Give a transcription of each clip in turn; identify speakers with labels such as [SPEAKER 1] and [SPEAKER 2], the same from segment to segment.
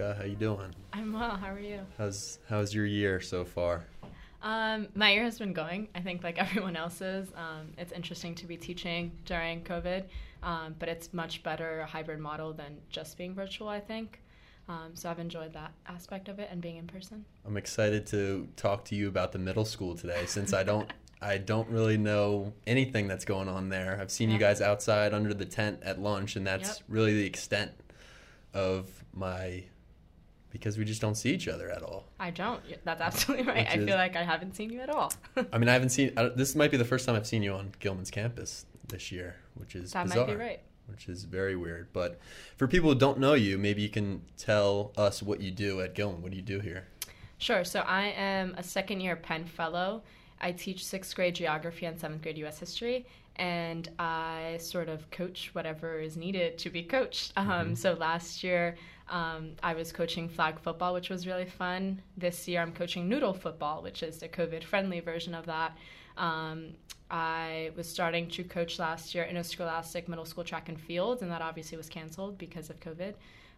[SPEAKER 1] Erica? How you doing?
[SPEAKER 2] I'm well. How are you?
[SPEAKER 1] How's how's your year so far?
[SPEAKER 2] Um, my year has been going. I think like everyone else's. Um, it's interesting to be teaching during COVID, um, but it's much better a hybrid model than just being virtual. I think. Um, so I've enjoyed that aspect of it and being in person.
[SPEAKER 1] I'm excited to talk to you about the middle school today, since I don't I don't really know anything that's going on there. I've seen you guys outside under the tent at lunch, and that's
[SPEAKER 2] Yep.
[SPEAKER 1] really the extent of my because we just don't see each other at all.
[SPEAKER 2] I don't. That's absolutely right.
[SPEAKER 1] Which
[SPEAKER 2] I
[SPEAKER 1] is-
[SPEAKER 2] feel like I haven't seen you at all.
[SPEAKER 1] I mean, I haven't seen. I, this might be the first time I've seen you on Gilman's campus this year, which is
[SPEAKER 2] that
[SPEAKER 1] bizarre,
[SPEAKER 2] might be right.
[SPEAKER 1] which is very weird. But for people who don't know you, maybe you can tell us what you do at Gilman. What do you do here?
[SPEAKER 2] Sure. So I am a second year Penn Fellow. I teach sixth grade geography and seventh grade U.S. history, and I sort of coach whatever is needed to be coached. Um,
[SPEAKER 1] Mhm.
[SPEAKER 2] So last year um, I was coaching flag football, which was really fun. This year I'm coaching noodle football, which is the COVID friendly version of that. Um, I was starting to coach last year interscholastic middle school track and field, and that obviously was canceled because of COVID.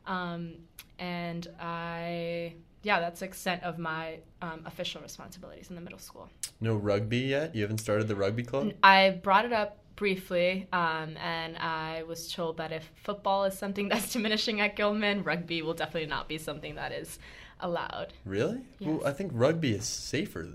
[SPEAKER 2] Um, and I, yeah, that's the extent of my um, official responsibilities in the middle school.
[SPEAKER 1] No rugby yet? You haven't started the rugby club?
[SPEAKER 2] I brought it up briefly, um, and I was told that if football is something that's diminishing at Gilman, rugby will definitely not be something that is allowed.
[SPEAKER 1] Really? Well, I think rugby is safer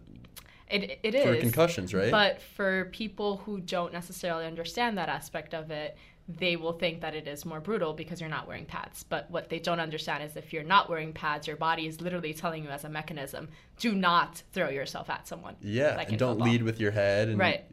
[SPEAKER 2] It, it is.
[SPEAKER 1] for concussions, right?
[SPEAKER 2] But for people who don't necessarily understand that aspect of it, they will think that it is more brutal because you're not wearing pads. But what they don't understand is if you're not wearing pads, your body is literally telling you as a mechanism, do not throw yourself at someone.
[SPEAKER 1] yeah,
[SPEAKER 2] like
[SPEAKER 1] and don't
[SPEAKER 2] football.
[SPEAKER 1] lead with your head. And
[SPEAKER 2] Right.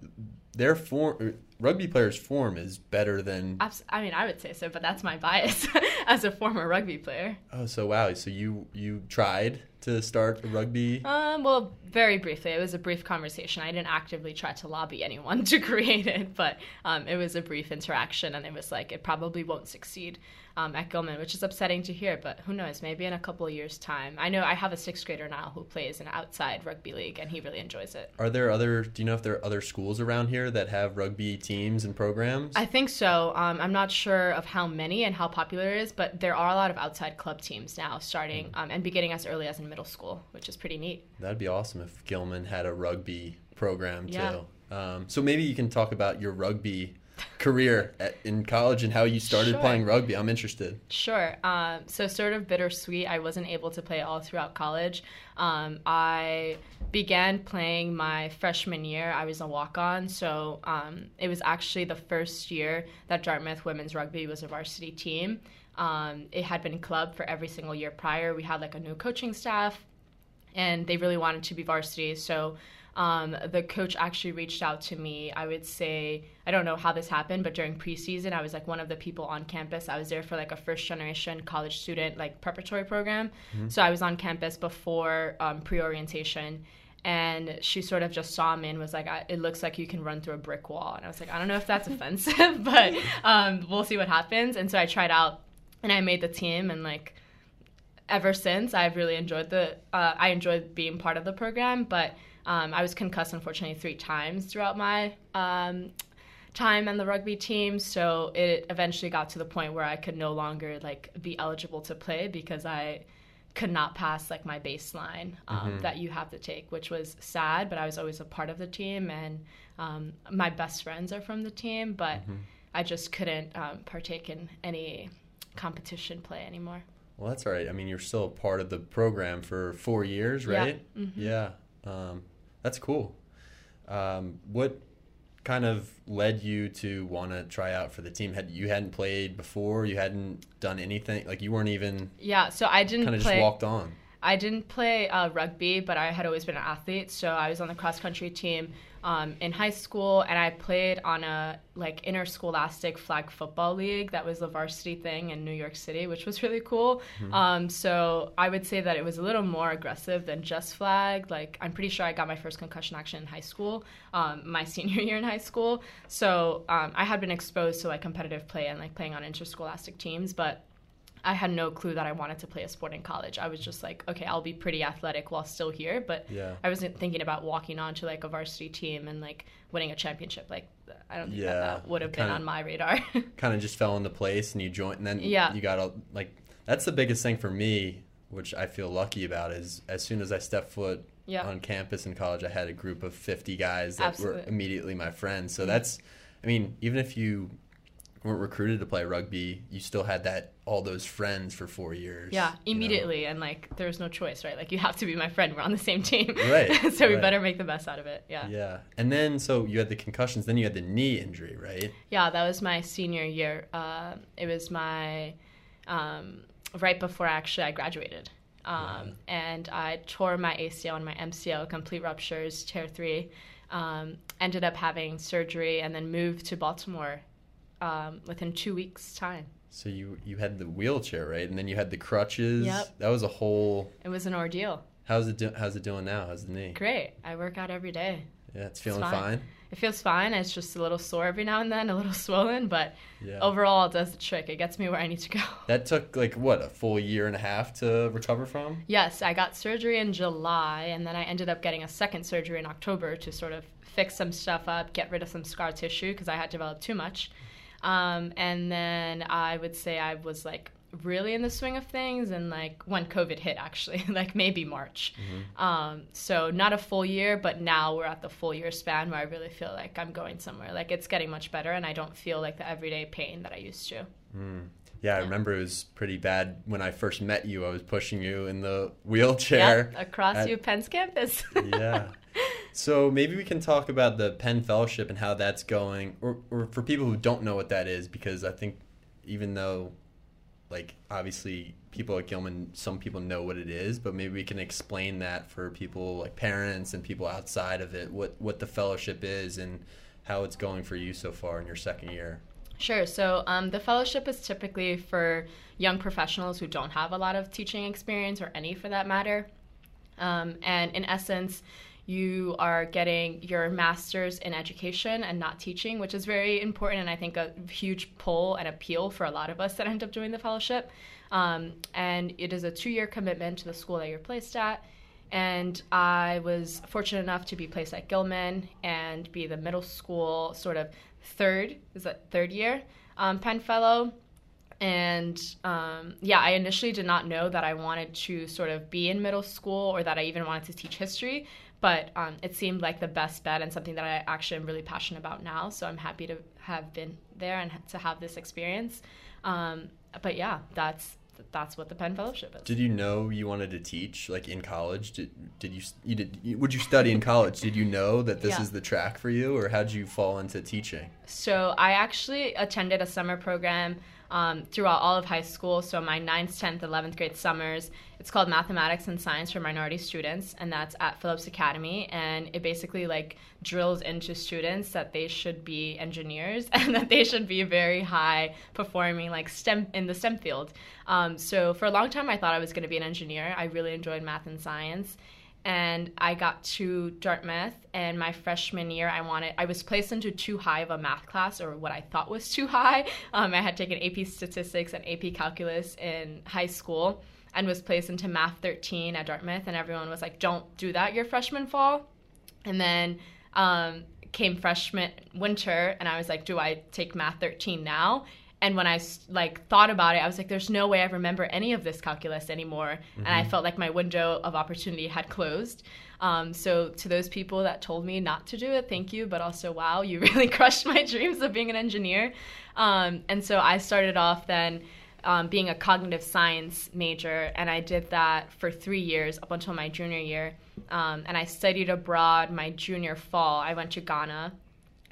[SPEAKER 1] Their form, er, rugby players' form is better than.
[SPEAKER 2] Abs- I mean, I would say so, but that's my bias as a former rugby player.
[SPEAKER 1] Oh, so wow! So you you tried to start rugby?
[SPEAKER 2] Um, well, very briefly, it was a brief conversation. I didn't actively try to lobby anyone to create it, but um, it was a brief interaction, and it was like it probably won't succeed um, at Gilman, which is upsetting to hear. But who knows? Maybe in a couple of years' time. I know I have a sixth grader now who plays in outside rugby league, and he really enjoys it.
[SPEAKER 1] Are there other? Do you know if there are other schools around here that have rugby teams and programs?
[SPEAKER 2] I think so. Um, I'm not sure of how many and how popular it is, but there are a lot of outside club teams now starting um, and beginning as early as in middle school, which is pretty neat.
[SPEAKER 1] That'd be awesome if Gilman had a rugby program
[SPEAKER 2] Yeah.
[SPEAKER 1] too. Um, so maybe you can talk about your rugby career at, in college and how you started
[SPEAKER 2] Sure.
[SPEAKER 1] playing rugby. I'm interested.
[SPEAKER 2] Sure. Um, so, sort of bittersweet. I wasn't able to play all throughout college. Um, I began playing my freshman year. I was a walk on. So, um, it was actually the first year that Dartmouth women's rugby was a varsity team. Um, it had been club for every single year prior. We had like a new coaching staff, and they really wanted to be varsity. So, um, the coach actually reached out to me. I would say, I don't know how this happened, but during preseason, I was like one of the people on campus. I was there for like a first generation college student, like preparatory program. So I was on campus before um, pre orientation. And she sort of just saw me and was like, I, "It looks like you can run through a brick wall." And I was like, "I don't know if that's offensive, but um, we'll see what happens." And so I tried out, and I made the team. And like, ever since I've really enjoyed the uh, I enjoyed being part of the program, but um, I was concussed unfortunately three times throughout my um, time on the rugby team. So it eventually got to the point where I could no longer like be eligible to play because I could not pass like my baseline um,
[SPEAKER 1] Mhm.
[SPEAKER 2] that you have to take, which was sad. But I was always a part of the team, and um, my best friends are from the team, but
[SPEAKER 1] Mhm.
[SPEAKER 2] I just couldn't um, partake in any competition play anymore.
[SPEAKER 1] Well, that's all right. I mean, you're still a part of the program for four years,
[SPEAKER 2] Yeah.
[SPEAKER 1] right?
[SPEAKER 2] Mhm.
[SPEAKER 1] Yeah. That's cool. Um, what kind of led you to want to try out for the team? Had you hadn't played before? You hadn't done anything? Like you weren't even
[SPEAKER 2] Yeah, so I didn't
[SPEAKER 1] kind of just walked on.
[SPEAKER 2] I didn't play uh, rugby, but I had always been an athlete. So I was on the cross country team um, in high school, and I played on a like interscholastic flag football league that was the varsity thing in New York City, which was really cool. Um, so I would say that it was a little more aggressive than just flag. Like I'm pretty sure I got my first concussion action in high school, um, my senior year in high school. So um, I had been exposed to like competitive play and like playing on interscholastic teams, but I had no clue that I wanted to play a sport in college. I was just like, okay, I'll be pretty athletic while still here, but
[SPEAKER 1] Yeah.
[SPEAKER 2] I wasn't thinking about walking on to like a varsity team and like winning a championship. Like, I don't think
[SPEAKER 1] Yeah,
[SPEAKER 2] that, that would have been on my radar.
[SPEAKER 1] Kind of just fell into place and you joined, and then
[SPEAKER 2] Yeah.
[SPEAKER 1] you got a like. that's the biggest thing for me, which I feel lucky about, is as soon as I step foot
[SPEAKER 2] Yeah.
[SPEAKER 1] on campus in college, I had a group of 50 guys that were immediately my friends. So
[SPEAKER 2] Mhm.
[SPEAKER 1] that's, I mean, even if you weren't recruited to play rugby, you still had that all those friends for four years.
[SPEAKER 2] Yeah,
[SPEAKER 1] you know?
[SPEAKER 2] immediately, and like there was no choice, right? Like you have to be my friend. We're on the same team,
[SPEAKER 1] Right,
[SPEAKER 2] so we better make the best out of it. Yeah.
[SPEAKER 1] Yeah. And then, so you had the concussions, then you had the knee injury, right?
[SPEAKER 2] Yeah, that was my senior year. Uh, it was my um, right before actually I graduated, um,
[SPEAKER 1] Wow.
[SPEAKER 2] and I tore my ACL and my MCL, complete ruptures, tear three. Um, ended up having surgery and then moved to Baltimore um, within two weeks' time.
[SPEAKER 1] So you you had the wheelchair, right? And then you had the crutches.
[SPEAKER 2] Yep.
[SPEAKER 1] That was a whole.
[SPEAKER 2] It was an ordeal.
[SPEAKER 1] How's it do, How's it doing now? How's the knee?
[SPEAKER 2] Great. I work out every day.
[SPEAKER 1] Yeah, it's feeling
[SPEAKER 2] fine.
[SPEAKER 1] fine.
[SPEAKER 2] It feels fine. It's just a little sore every now and then, a little swollen, but
[SPEAKER 1] Yeah.
[SPEAKER 2] overall, it does the trick. It gets me where I need to go.
[SPEAKER 1] That took like what a full year and a half to recover from.
[SPEAKER 2] Yes, I got surgery in July, and then I ended up getting a second surgery in October to sort of fix some stuff up, get rid of some scar tissue because I had developed too much. Um, and then I would say I was like really in the swing of things, and like when COVID hit, actually, like maybe March. Um, so not a full year, but now we're at the full year span where I really feel like I'm going somewhere. Like it's getting much better, and I don't feel like the everyday pain that I used to.
[SPEAKER 1] Mm. Yeah, I
[SPEAKER 2] Yeah.
[SPEAKER 1] remember it was pretty bad when I first met you. I was pushing you in the wheelchair.
[SPEAKER 2] Yep, across
[SPEAKER 1] at-
[SPEAKER 2] U Penn's campus.
[SPEAKER 1] yeah. So maybe we can talk about the Penn Fellowship and how that's going, or, or for people who don't know what that is, because I think even though, like, obviously people at Gilman, some people know what it is, but maybe we can explain that for people like parents and people outside of it, what what the fellowship is and how it's going for you so far in your second year.
[SPEAKER 2] Sure. So um, the fellowship is typically for young professionals who don't have a lot of teaching experience or any for that matter. Um, and in essence, you are getting your master's in education and not teaching, which is very important and I think a huge pull and appeal for a lot of us that end up doing the fellowship. Um, and it is a two year commitment to the school that you're placed at. And I was fortunate enough to be placed at Gilman and be the middle school sort of third, is that third year um, Penn Fellow. And um, yeah, I initially did not know that I wanted to sort of be in middle school or that I even wanted to teach history. But um, it seemed like the best bet and something that I actually am really passionate about now. So I'm happy to have been there and to have this experience. Um, but yeah, that's that's what the Penn Fellowship is.
[SPEAKER 1] Did you know you wanted to teach like in college? Did did you you did would you study in college? Did you know that this
[SPEAKER 2] Yeah.
[SPEAKER 1] is the track for you, or how did you fall into teaching?
[SPEAKER 2] So I actually attended a summer program um, throughout all of high school. So my 9th, 10th, 11th grade summers. It's called Mathematics and Science for Minority Students, and that's at Phillips Academy. And it basically like drills into students that they should be engineers and that they should be very high performing like STEM in the STEM field. Um, so for a long time, I thought I was going to be an engineer. I really enjoyed math and science and I got to Dartmouth and my freshman year I wanted I was placed into too high of a math class or what I thought was too high. Um, I had taken AP statistics and AP calculus in high school and was placed into math 13 at Dartmouth and everyone was like don't do that your freshman fall. And then um, came freshman winter and I was like do I take math 13 now? And when I like thought about it, I was like, "There's no way I remember any of this calculus anymore," and I felt like my window of opportunity had closed. Um, so to those people that told me not to do it, thank you, but also wow, you really crushed my dreams of being an engineer. Um, and so I started off then um, being a cognitive science major, and I did that for three years up until my junior year. Um, and I studied abroad my junior fall. I went to Ghana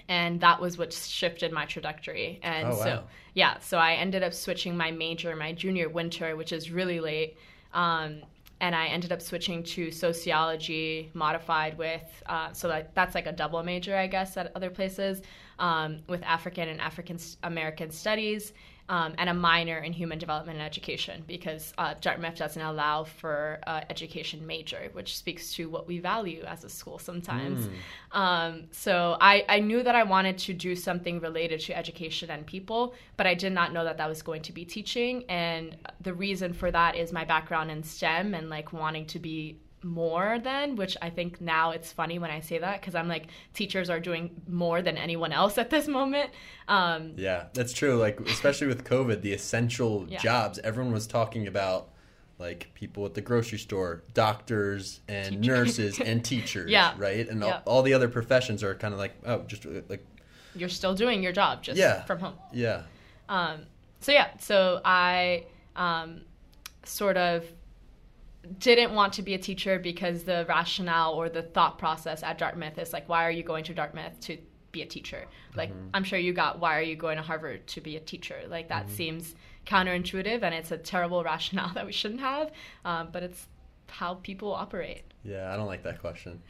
[SPEAKER 2] and that was what shifted my trajectory. And
[SPEAKER 1] Oh,
[SPEAKER 2] so,
[SPEAKER 1] wow.
[SPEAKER 2] Yeah, so I ended up switching my major my junior winter, which is really late. Um, and I ended up switching to sociology modified with, uh, so that, that's like a double major, I guess, at other places, um, with African and African American studies. Um, and a minor in human development and education because uh, Dartmouth doesn't allow for uh, education major, which speaks to what we value as a school sometimes. Um, so I, I knew that I wanted to do something related to education and people, but I did not know that that was going to be teaching. And the reason for that is my background in STEM and like wanting to be more then, which I think now it's funny when I say that because I'm like teachers are doing more than anyone else at this moment. Um,
[SPEAKER 1] Yeah, that's true. Like especially with COVID, the essential
[SPEAKER 2] Yeah.
[SPEAKER 1] jobs. Everyone was talking about like people at the grocery store, doctors and nurses and teachers.
[SPEAKER 2] Yeah.
[SPEAKER 1] Right. And
[SPEAKER 2] Yeah.
[SPEAKER 1] all, all the other professions are kind of like oh, just uh, like
[SPEAKER 2] you're still doing your job just
[SPEAKER 1] Yeah.
[SPEAKER 2] from home.
[SPEAKER 1] yeah.
[SPEAKER 2] Um, so yeah, so I um, sort of didn't want to be a teacher because the rationale or the thought process at Dartmouth is like, why are you going to Dartmouth to be a teacher? Like, I'm sure you got, why are you going to Harvard to be a teacher? Like, that seems counterintuitive and it's a terrible rationale that we shouldn't have, um, but it's how people operate.
[SPEAKER 1] Yeah, I don't like that question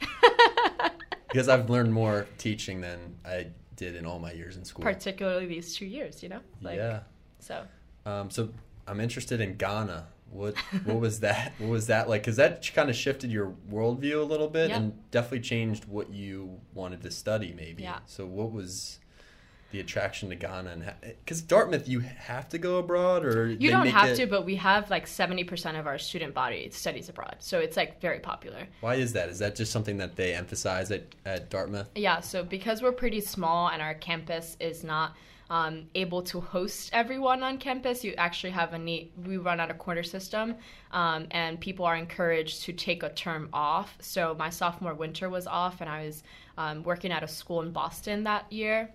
[SPEAKER 1] because I've learned more teaching than I did in all my years in school.
[SPEAKER 2] Particularly these two years, you know? Like,
[SPEAKER 1] yeah.
[SPEAKER 2] So.
[SPEAKER 1] Um, so I'm interested in Ghana. What what was that? What was that like? Because that kind of shifted your worldview a little bit
[SPEAKER 2] Yeah.
[SPEAKER 1] and definitely changed what you wanted to study, maybe.
[SPEAKER 2] Yeah.
[SPEAKER 1] So what was the attraction to Ghana? And because Dartmouth, you have to go abroad, or
[SPEAKER 2] You don't have
[SPEAKER 1] it-
[SPEAKER 2] to, but we have like 70% of our student body studies abroad. So it's like very popular.
[SPEAKER 1] Why is that? Is that just something that they emphasize at, at Dartmouth?
[SPEAKER 2] Yeah, so because we're pretty small and our campus is not um, able to host everyone on campus, you actually have a neat, we run out a quarter system, um, and people are encouraged to take a term off. So my sophomore winter was off, and I was um, working at a school in Boston that year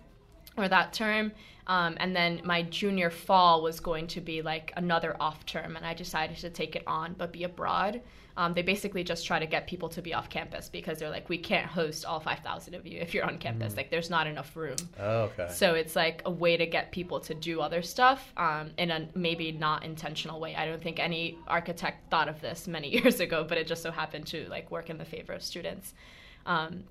[SPEAKER 2] or that term. Um, and then my junior fall was going to be like another off term, and I decided to take it on but be abroad. Um, they basically just try to get people to be off campus because they're like, we can't host all 5,000 of you if you're on campus. Like, there's not enough room.
[SPEAKER 1] Oh, okay.
[SPEAKER 2] So it's like a way to get people to do other stuff um, in a maybe not intentional way. I don't think any architect thought of this many years ago, but it just so happened to like work in the favor of students. Um,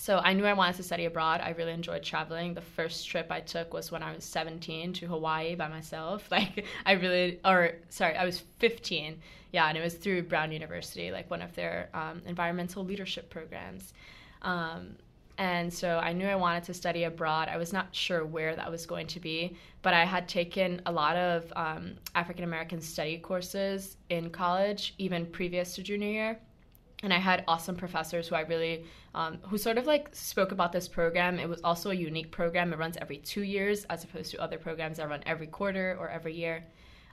[SPEAKER 2] so I knew I wanted to study abroad. I really enjoyed traveling. The first trip I took was when I was 17 to Hawaii by myself. Like I really, or sorry, I was 15. Yeah, and it was through Brown University, like one of their um, environmental leadership programs. Um, and so I knew I wanted to study abroad. I was not sure where that was going to be, but I had taken a lot of um, African American study courses in college, even previous to junior year and I had awesome professors who I really, um, who sort of like spoke about this program. It was also a unique program. It runs every two years as opposed to other programs that run every quarter or every year.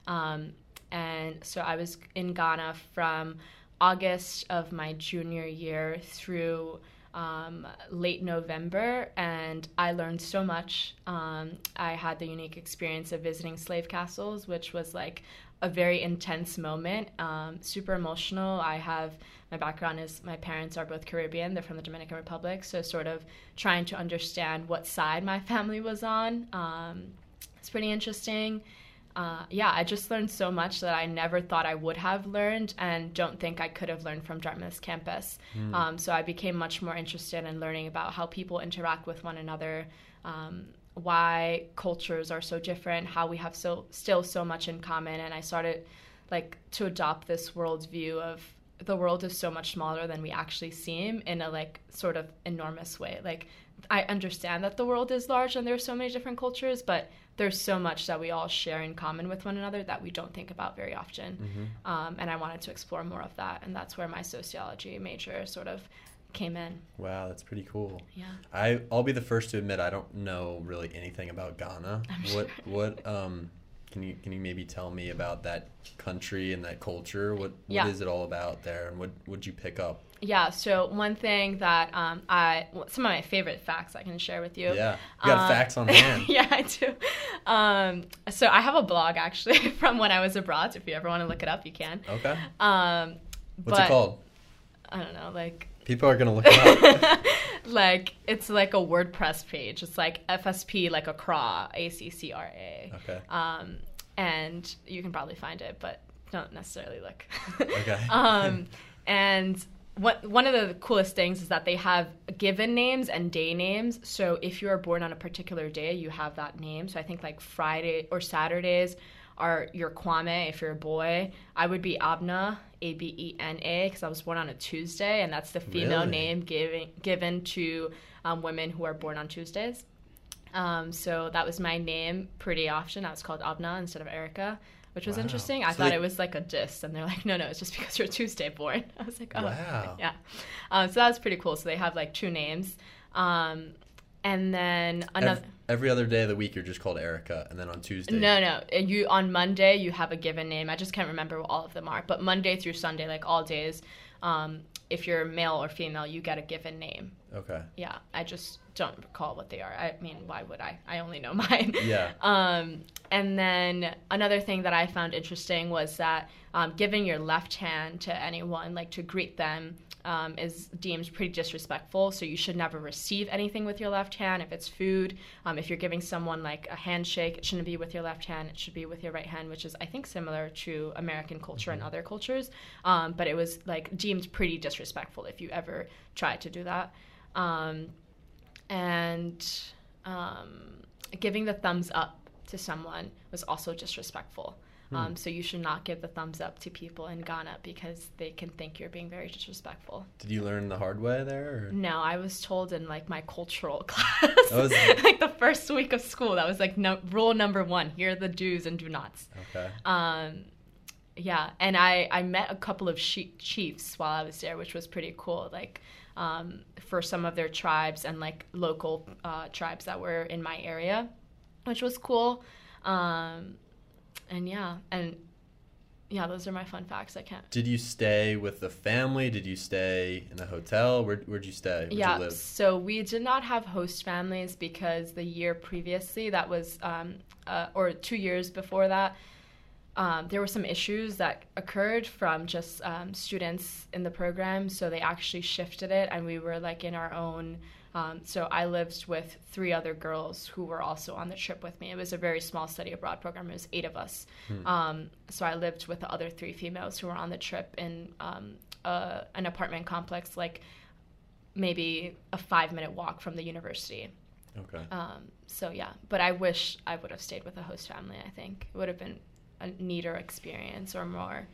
[SPEAKER 2] Um, and so I was in Ghana from August of my junior year through um, late November, and I learned so much. Um, I had the unique experience of visiting slave castles, which was like a very intense moment, um, super emotional. I have my background is my parents are both Caribbean, they're from the Dominican Republic, so sort of trying to understand what side my family was on. Um, it's pretty interesting. Uh, yeah, I just learned so much that I never thought I would have learned and don't think I could have learned from Dartmouth's campus. Um, so I became much more interested in learning about how people interact with one another, um, why cultures are so different, how we have so still so much in common, and I started like to adopt this worldview of the world is so much smaller than we actually seem in a like sort of enormous way. Like I understand that the world is large and there are so many different cultures, but there's so much that we all share in common with one another that we don't think about very often. Um, and I wanted to explore more of that, and that's where my sociology major sort of came in.
[SPEAKER 1] Wow, that's pretty cool.
[SPEAKER 2] Yeah.
[SPEAKER 1] I I'll be the first to admit I don't know really anything about Ghana.
[SPEAKER 2] I'm
[SPEAKER 1] what
[SPEAKER 2] sure.
[SPEAKER 1] what um can you can you maybe tell me about that country and that culture? What what is
[SPEAKER 2] Yeah.
[SPEAKER 1] it all about there, and what would you pick up?
[SPEAKER 2] Yeah. So one thing that um, I some of my favorite facts I can share with you.
[SPEAKER 1] Yeah, you got
[SPEAKER 2] Uh,
[SPEAKER 1] facts on hand.
[SPEAKER 2] yeah, I do. Um, so I have a blog actually from when I was abroad. So if you ever want to look it up, you can.
[SPEAKER 1] Okay,
[SPEAKER 2] Um,
[SPEAKER 1] what's
[SPEAKER 2] but,
[SPEAKER 1] it called?
[SPEAKER 2] I don't know, like
[SPEAKER 1] People are gonna look it up.
[SPEAKER 2] like it's like a WordPress page. It's like FSP like Accra, A C C R A.
[SPEAKER 1] okay.
[SPEAKER 2] Um, and you can probably find it, but don't necessarily look.
[SPEAKER 1] Okay.
[SPEAKER 2] um, and what one of the coolest things is that they have given names and day names. So if you are born on a particular day, you have that name. So I think like Friday or Saturdays are your Kwame if you're a boy. I would be Abena, A B E N A, because I was born on a Tuesday, and that's the female
[SPEAKER 1] Really?
[SPEAKER 2] name given given to um, women who are born on Tuesdays. Um, so that was my name pretty often. I was called Abena instead of Erica. Which was
[SPEAKER 1] Wow.
[SPEAKER 2] interesting. I
[SPEAKER 1] So
[SPEAKER 2] thought
[SPEAKER 1] they-
[SPEAKER 2] it was like a diss, and they're like, no, no, it's just because you're Tuesday born. I was like, oh,
[SPEAKER 1] Wow.
[SPEAKER 2] yeah. Um, so that was pretty cool. So they have like two names. Um, and then another.
[SPEAKER 1] Ev- every other day of the week, you're just called Erica, and then on Tuesday.
[SPEAKER 2] No, no. You on Monday you have a given name. I just can't remember what all of them are. But Monday through Sunday, like all days, um, if you're male or female, you get a given name.
[SPEAKER 1] Okay.
[SPEAKER 2] Yeah, I just don't recall what they are. I mean, why would I? I only know mine.
[SPEAKER 1] Yeah.
[SPEAKER 2] Um, and then another thing that I found interesting was that um, giving your left hand to anyone, like to greet them, um, is deemed pretty disrespectful. So you should never receive anything with your left hand. If it's food, um, if you're giving someone like a handshake, it shouldn't be with your left hand. It should be with your right hand, which is I think similar to American culture and other cultures. Um, but it was like deemed pretty disrespectful if you ever tried to do that. Um, and um, giving the thumbs up to someone was also disrespectful. Um, so you should not give the thumbs up to people in Ghana because they can think you're being very disrespectful.
[SPEAKER 1] Did you learn the hard way there? Or?
[SPEAKER 2] No, I was told in like my cultural class,
[SPEAKER 1] was-
[SPEAKER 2] like the first week of school, that was like no, rule number one. Here are the do's and do nots.
[SPEAKER 1] Okay.
[SPEAKER 2] Um, yeah, and I I met a couple of chi- chiefs while I was there, which was pretty cool. Like um, for some of their tribes and like local uh, tribes that were in my area, which was cool. Um, and yeah, and yeah, those are my fun facts. I can't.
[SPEAKER 1] Did you stay with the family? Did you stay in a hotel? Where where'd you stay? Where'd
[SPEAKER 2] yeah,
[SPEAKER 1] you live?
[SPEAKER 2] so we did not have host families because the year previously, that was, um, uh, or two years before that, um, there were some issues that occurred from just um, students in the program. So they actually shifted it, and we were like in our own. Um, so I lived with three other girls who were also on the trip with me. It was a very small study abroad program. It was eight of us. Um, so I lived with the other three females who were on the trip in um, uh, an apartment complex, like maybe a five minute walk from the university.
[SPEAKER 1] Okay.
[SPEAKER 2] Um, so yeah, but I wish I would have stayed with a host family. I think it would have been a neater experience or more.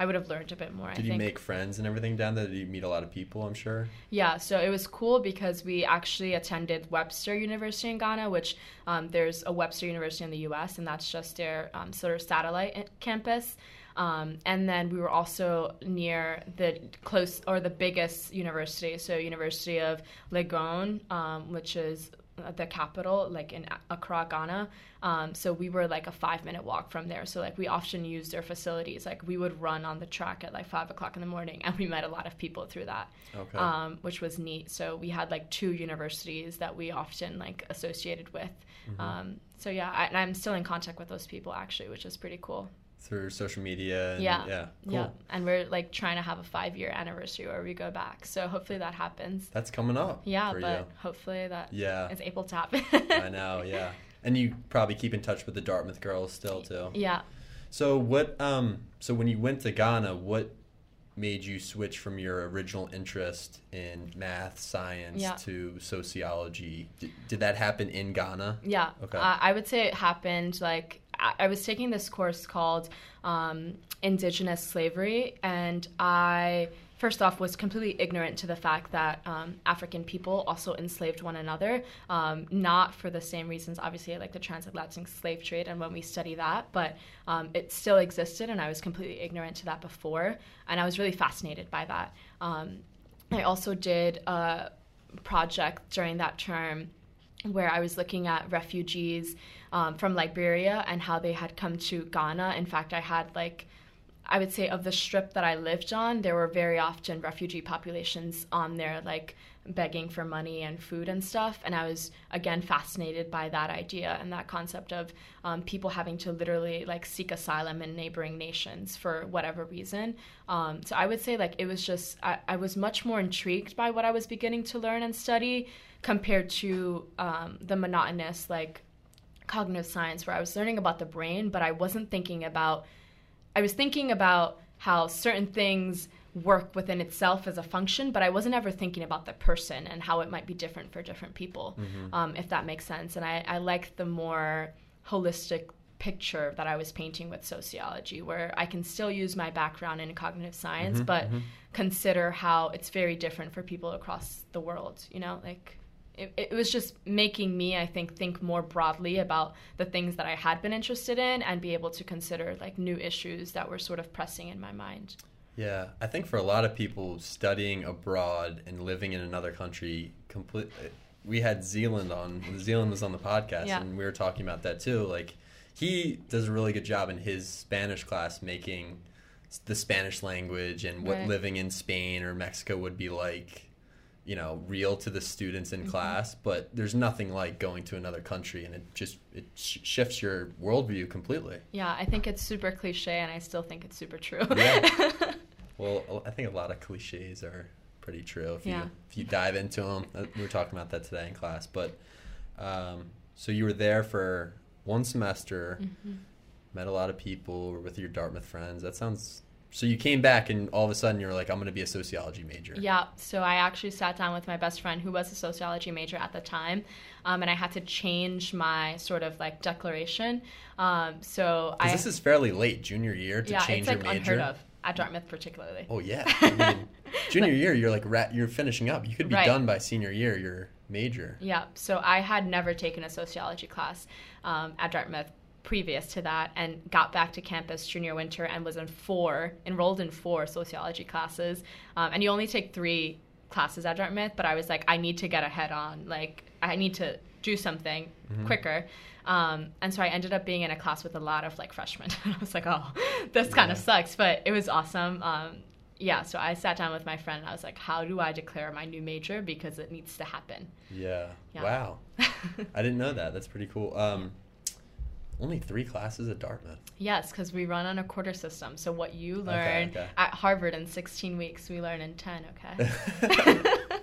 [SPEAKER 2] I would have learned a bit more. I
[SPEAKER 1] Did you
[SPEAKER 2] think.
[SPEAKER 1] make friends and everything down there? Did you meet a lot of people? I'm sure.
[SPEAKER 2] Yeah, so it was cool because we actually attended Webster University in Ghana, which um, there's a Webster University in the U.S. and that's just their um, sort of satellite campus. Um, and then we were also near the close or the biggest university, so University of Legon, um, which is the capital, like in Accra, Ghana. Um, so we were like a five minute walk from there. So like we often used their facilities. Like we would run on the track at like five o'clock in the morning, and we met a lot of people through that
[SPEAKER 1] Okay.
[SPEAKER 2] um, which was neat. So we had like two universities that we often like associated with.
[SPEAKER 1] Mm-hmm.
[SPEAKER 2] Um, so yeah, I, and I'm still in contact with those people actually, which is pretty cool.
[SPEAKER 1] Through social media. And,
[SPEAKER 2] Yeah.
[SPEAKER 1] Yeah. Cool.
[SPEAKER 2] Yeah, and we're like trying to have a five year anniversary where we go back. So hopefully that happens.
[SPEAKER 1] That's coming up.
[SPEAKER 2] Yeah, but hopefully that
[SPEAKER 1] Yeah.
[SPEAKER 2] able to happen.
[SPEAKER 1] I know. Yeah. And you probably keep in touch with the Dartmouth girls still too.
[SPEAKER 2] yeah.
[SPEAKER 1] So what? Um. So when you went to Ghana, what made you switch from your original interest in math, science
[SPEAKER 2] Yeah.
[SPEAKER 1] to sociology? Did, did that happen in Ghana?
[SPEAKER 2] Yeah.
[SPEAKER 1] Okay.
[SPEAKER 2] Uh, I would say it happened like I, was taking this course called um, Indigenous Slavery, and I first off was completely ignorant to the fact that um, African people also enslaved one another, um, not for the same reasons, obviously, like the transatlantic slave trade, and when we study that, but um, it still existed, and I was completely ignorant to that before, and I was really fascinated by that. Um, I also did a project during that term where I was looking at refugees um, from Liberia and how they had come to Ghana. In fact, I had like, I would say of the strip that I lived on, there were very often refugee populations on there, like begging for money and food and stuff. And I was again fascinated by that idea and that concept of um, people having to literally like seek asylum in neighboring nations for whatever reason. Um, so I would say like it was just I, I was much more intrigued by what I was beginning to learn and study compared to um, the monotonous like cognitive science where I was learning about the brain, but I wasn't thinking about. I was thinking about how certain things work within itself as a function, but I wasn't ever thinking about the person and how it might be different for different people, um, if that makes sense. And I, I like the more holistic picture that I was painting with sociology, where I can still use my background in cognitive science,
[SPEAKER 1] Mm-hmm,
[SPEAKER 2] but consider how it's very different for people across the world. You know, like it, it was just making me, I think, think more broadly about the things that I had been interested in and be able to consider like new issues that were sort of pressing in my mind.
[SPEAKER 1] Yeah, I think for a lot of people studying abroad and living in another country, complete. We had Zealand on. Zealand was on the podcast,
[SPEAKER 2] Yeah.
[SPEAKER 1] and we were talking about that too. Like, he does a really good job in his Spanish class making the Spanish language and what
[SPEAKER 2] Right.
[SPEAKER 1] living in Spain or Mexico would be like. You know, real to the students in mm-hmm. class, but there's nothing like going to another country, and it just it sh- shifts your worldview completely.
[SPEAKER 2] Yeah, I think it's super cliche, and I still think it's super true.
[SPEAKER 1] Yeah. Well, I think a lot of cliches are pretty true if you if you dive into them. We were talking about that today in class, but um, so you were there for one semester,
[SPEAKER 2] Mhm.
[SPEAKER 1] met a lot of people, were with your Dartmouth friends. That sounds. So you came back and all of a sudden you were like, I'm going to be a sociology major.
[SPEAKER 2] Yeah, so I actually sat down with my best friend who was a sociology major at the time, um, and I had to change my sort of like declaration. Um, so I
[SPEAKER 1] this is fairly late, junior year, to
[SPEAKER 2] yeah,
[SPEAKER 1] change
[SPEAKER 2] it's like
[SPEAKER 1] your major.
[SPEAKER 2] unheard of at Dartmouth particularly.
[SPEAKER 1] Oh yeah, I mean, junior year you're like rat, you're finishing up. You could be
[SPEAKER 2] Right.
[SPEAKER 1] done by senior year. Your major.
[SPEAKER 2] Yeah, so I had never taken a sociology class um, at Dartmouth previous to that and got back to campus junior winter and was in four, enrolled in four sociology classes. Um, and you only take three classes at Dartmouth, but I was like, I need to get ahead on, like, I need to do something quicker. Um, and so I ended up being in a class with a lot of like freshmen. I was like, oh, this kind of sucks, but it was awesome. Um, yeah, so I sat down with my friend and I was like, how do I declare my new major? Because it needs to happen.
[SPEAKER 1] Yeah.
[SPEAKER 2] Yeah.
[SPEAKER 1] Wow. I didn't know that. That's pretty cool. Um, only three classes at Dartmouth.
[SPEAKER 2] Yes, because we run on a quarter system. So what you
[SPEAKER 1] Okay,
[SPEAKER 2] learn
[SPEAKER 1] okay.
[SPEAKER 2] at Harvard in 16 weeks, we learn in 10, okay?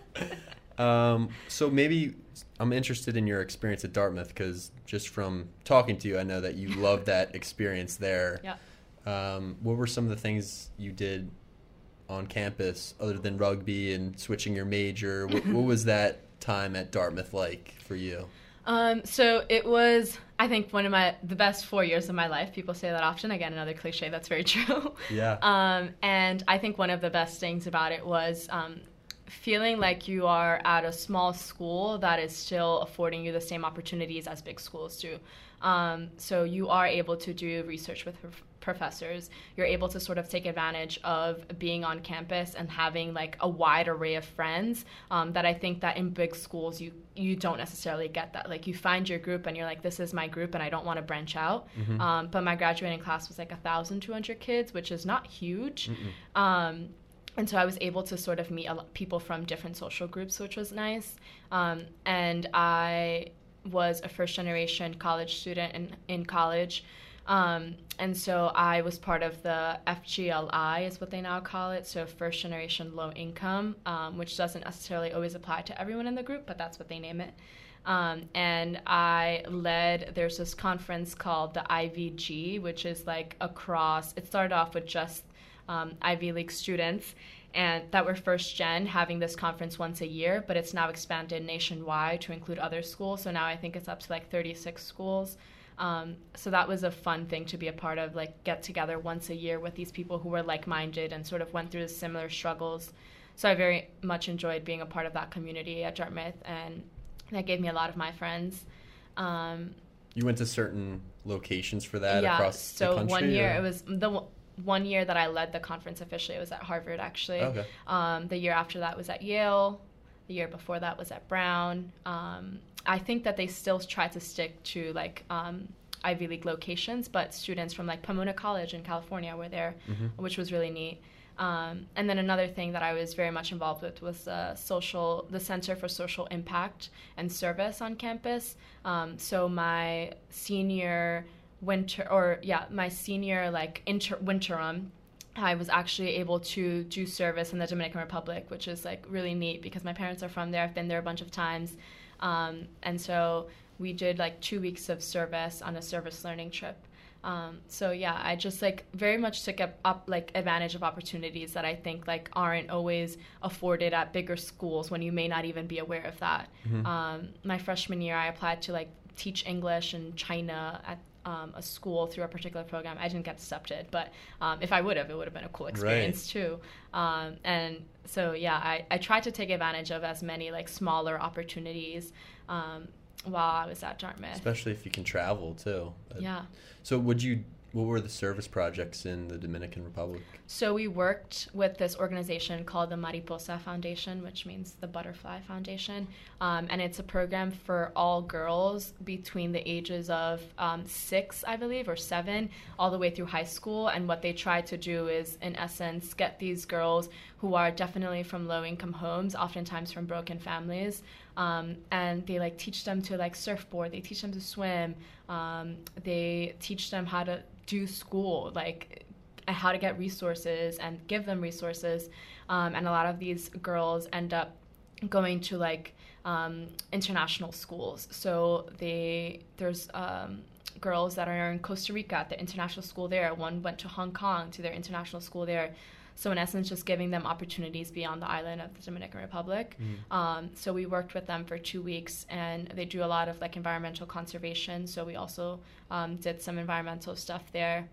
[SPEAKER 1] um, so maybe I'm interested in your experience at Dartmouth because just from talking to you, I know that you loved that experience there.
[SPEAKER 2] yeah.
[SPEAKER 1] Um, what were some of the things you did on campus other than rugby and switching your major? What, what was that time at Dartmouth like for you?
[SPEAKER 2] Um, so it was, I think, one of my the best four years of my life. People say that often. Again, another cliche. That's very true.
[SPEAKER 1] Yeah.
[SPEAKER 2] Um, and I think one of the best things about it was um, feeling like you are at a small school that is still affording you the same opportunities as big schools do. Um, so you are able to do research with prof- professors. You're able to sort of take advantage of being on campus and having like a wide array of friends um, that I think that in big schools you you don't necessarily get that. Like you find your group and you're like, this is my group and I don't want to branch out. Um, but my graduating class was like 1,200 kids, which is not huge. And so I was able to sort of meet a lot people from different social groups, which was nice. Um, and I was a first generation college student in, in college. Um, and so I was part of the FGLI, is what they now call it, so first generation low income, um, which doesn't necessarily always apply to everyone in the group, but that's what they name it. Um, and I led, there's this conference called the IVG, which is like across, it started off with just um, Ivy League students and that were first gen having this conference once a year, but it's now expanded nationwide to include other schools. So now I think it's up to like 36 schools. Um, so that was a fun thing to be a part of, like get together once a year with these people who were like minded and sort of went through similar struggles. So I very much enjoyed being a part of that community at Dartmouth, and that gave me a lot of my friends. Um,
[SPEAKER 1] You went to certain locations for that
[SPEAKER 2] yeah,
[SPEAKER 1] across
[SPEAKER 2] so
[SPEAKER 1] the country?
[SPEAKER 2] So one year
[SPEAKER 1] or-
[SPEAKER 2] it was the one year that I led the conference officially. It was at Harvard actually.
[SPEAKER 1] Okay.
[SPEAKER 2] Um, the year after that was at Yale. The year before that was at Brown. Um, I think that they still try to stick to like um, Ivy League locations, but students from like Pomona College in California were there,
[SPEAKER 1] Mhm.
[SPEAKER 2] which was really neat. Um, and then another thing that I was very much involved with was the social, the Center for Social Impact and Service on campus. Um, so my senior winter, or yeah, my senior like inter- winterim, I was actually able to do service in the Dominican Republic, which is like really neat because my parents are from there. I've been there a bunch of times, um, and so we did like two weeks of service on a service learning trip. Um, so yeah, I just like very much took up, up like advantage of opportunities that I think like aren't always afforded at bigger schools when you may not even be aware of that.
[SPEAKER 1] Mhm.
[SPEAKER 2] Um, my freshman year, I applied to like teach English in China at um, a school through a particular program. I didn't get accepted, but um, if I would have, it would have been a cool experience right. too. Um, and so yeah, I, I tried to take advantage of as many like smaller opportunities um, while I was at Dartmouth.
[SPEAKER 1] Especially if you can travel too.
[SPEAKER 2] Yeah.
[SPEAKER 1] So would you what were the service projects in the Dominican Republic?
[SPEAKER 2] So we worked with this organization called the Mariposa Foundation, which means the Butterfly Foundation, um, and it's a program for all girls between the ages of um, six, I believe, or seven, all the way through high school. And what they try to do is, in essence, get these girls who are definitely from low-income homes, oftentimes from broken families, um, and they like teach them to like surfboard. They teach them to swim. Um, they teach them how to do school, like how to get resources and give them resources. Um, and a lot of these girls end up going to like um, international schools. So they there's um, girls that are in Costa Rica at the international school there. One went to Hong Kong to their international school there. So in essence, just giving them opportunities beyond the island of the Dominican Republic. Mm. Um, so we worked with them for two weeks, and they do a lot of like environmental conservation. So we also um, did some environmental stuff there.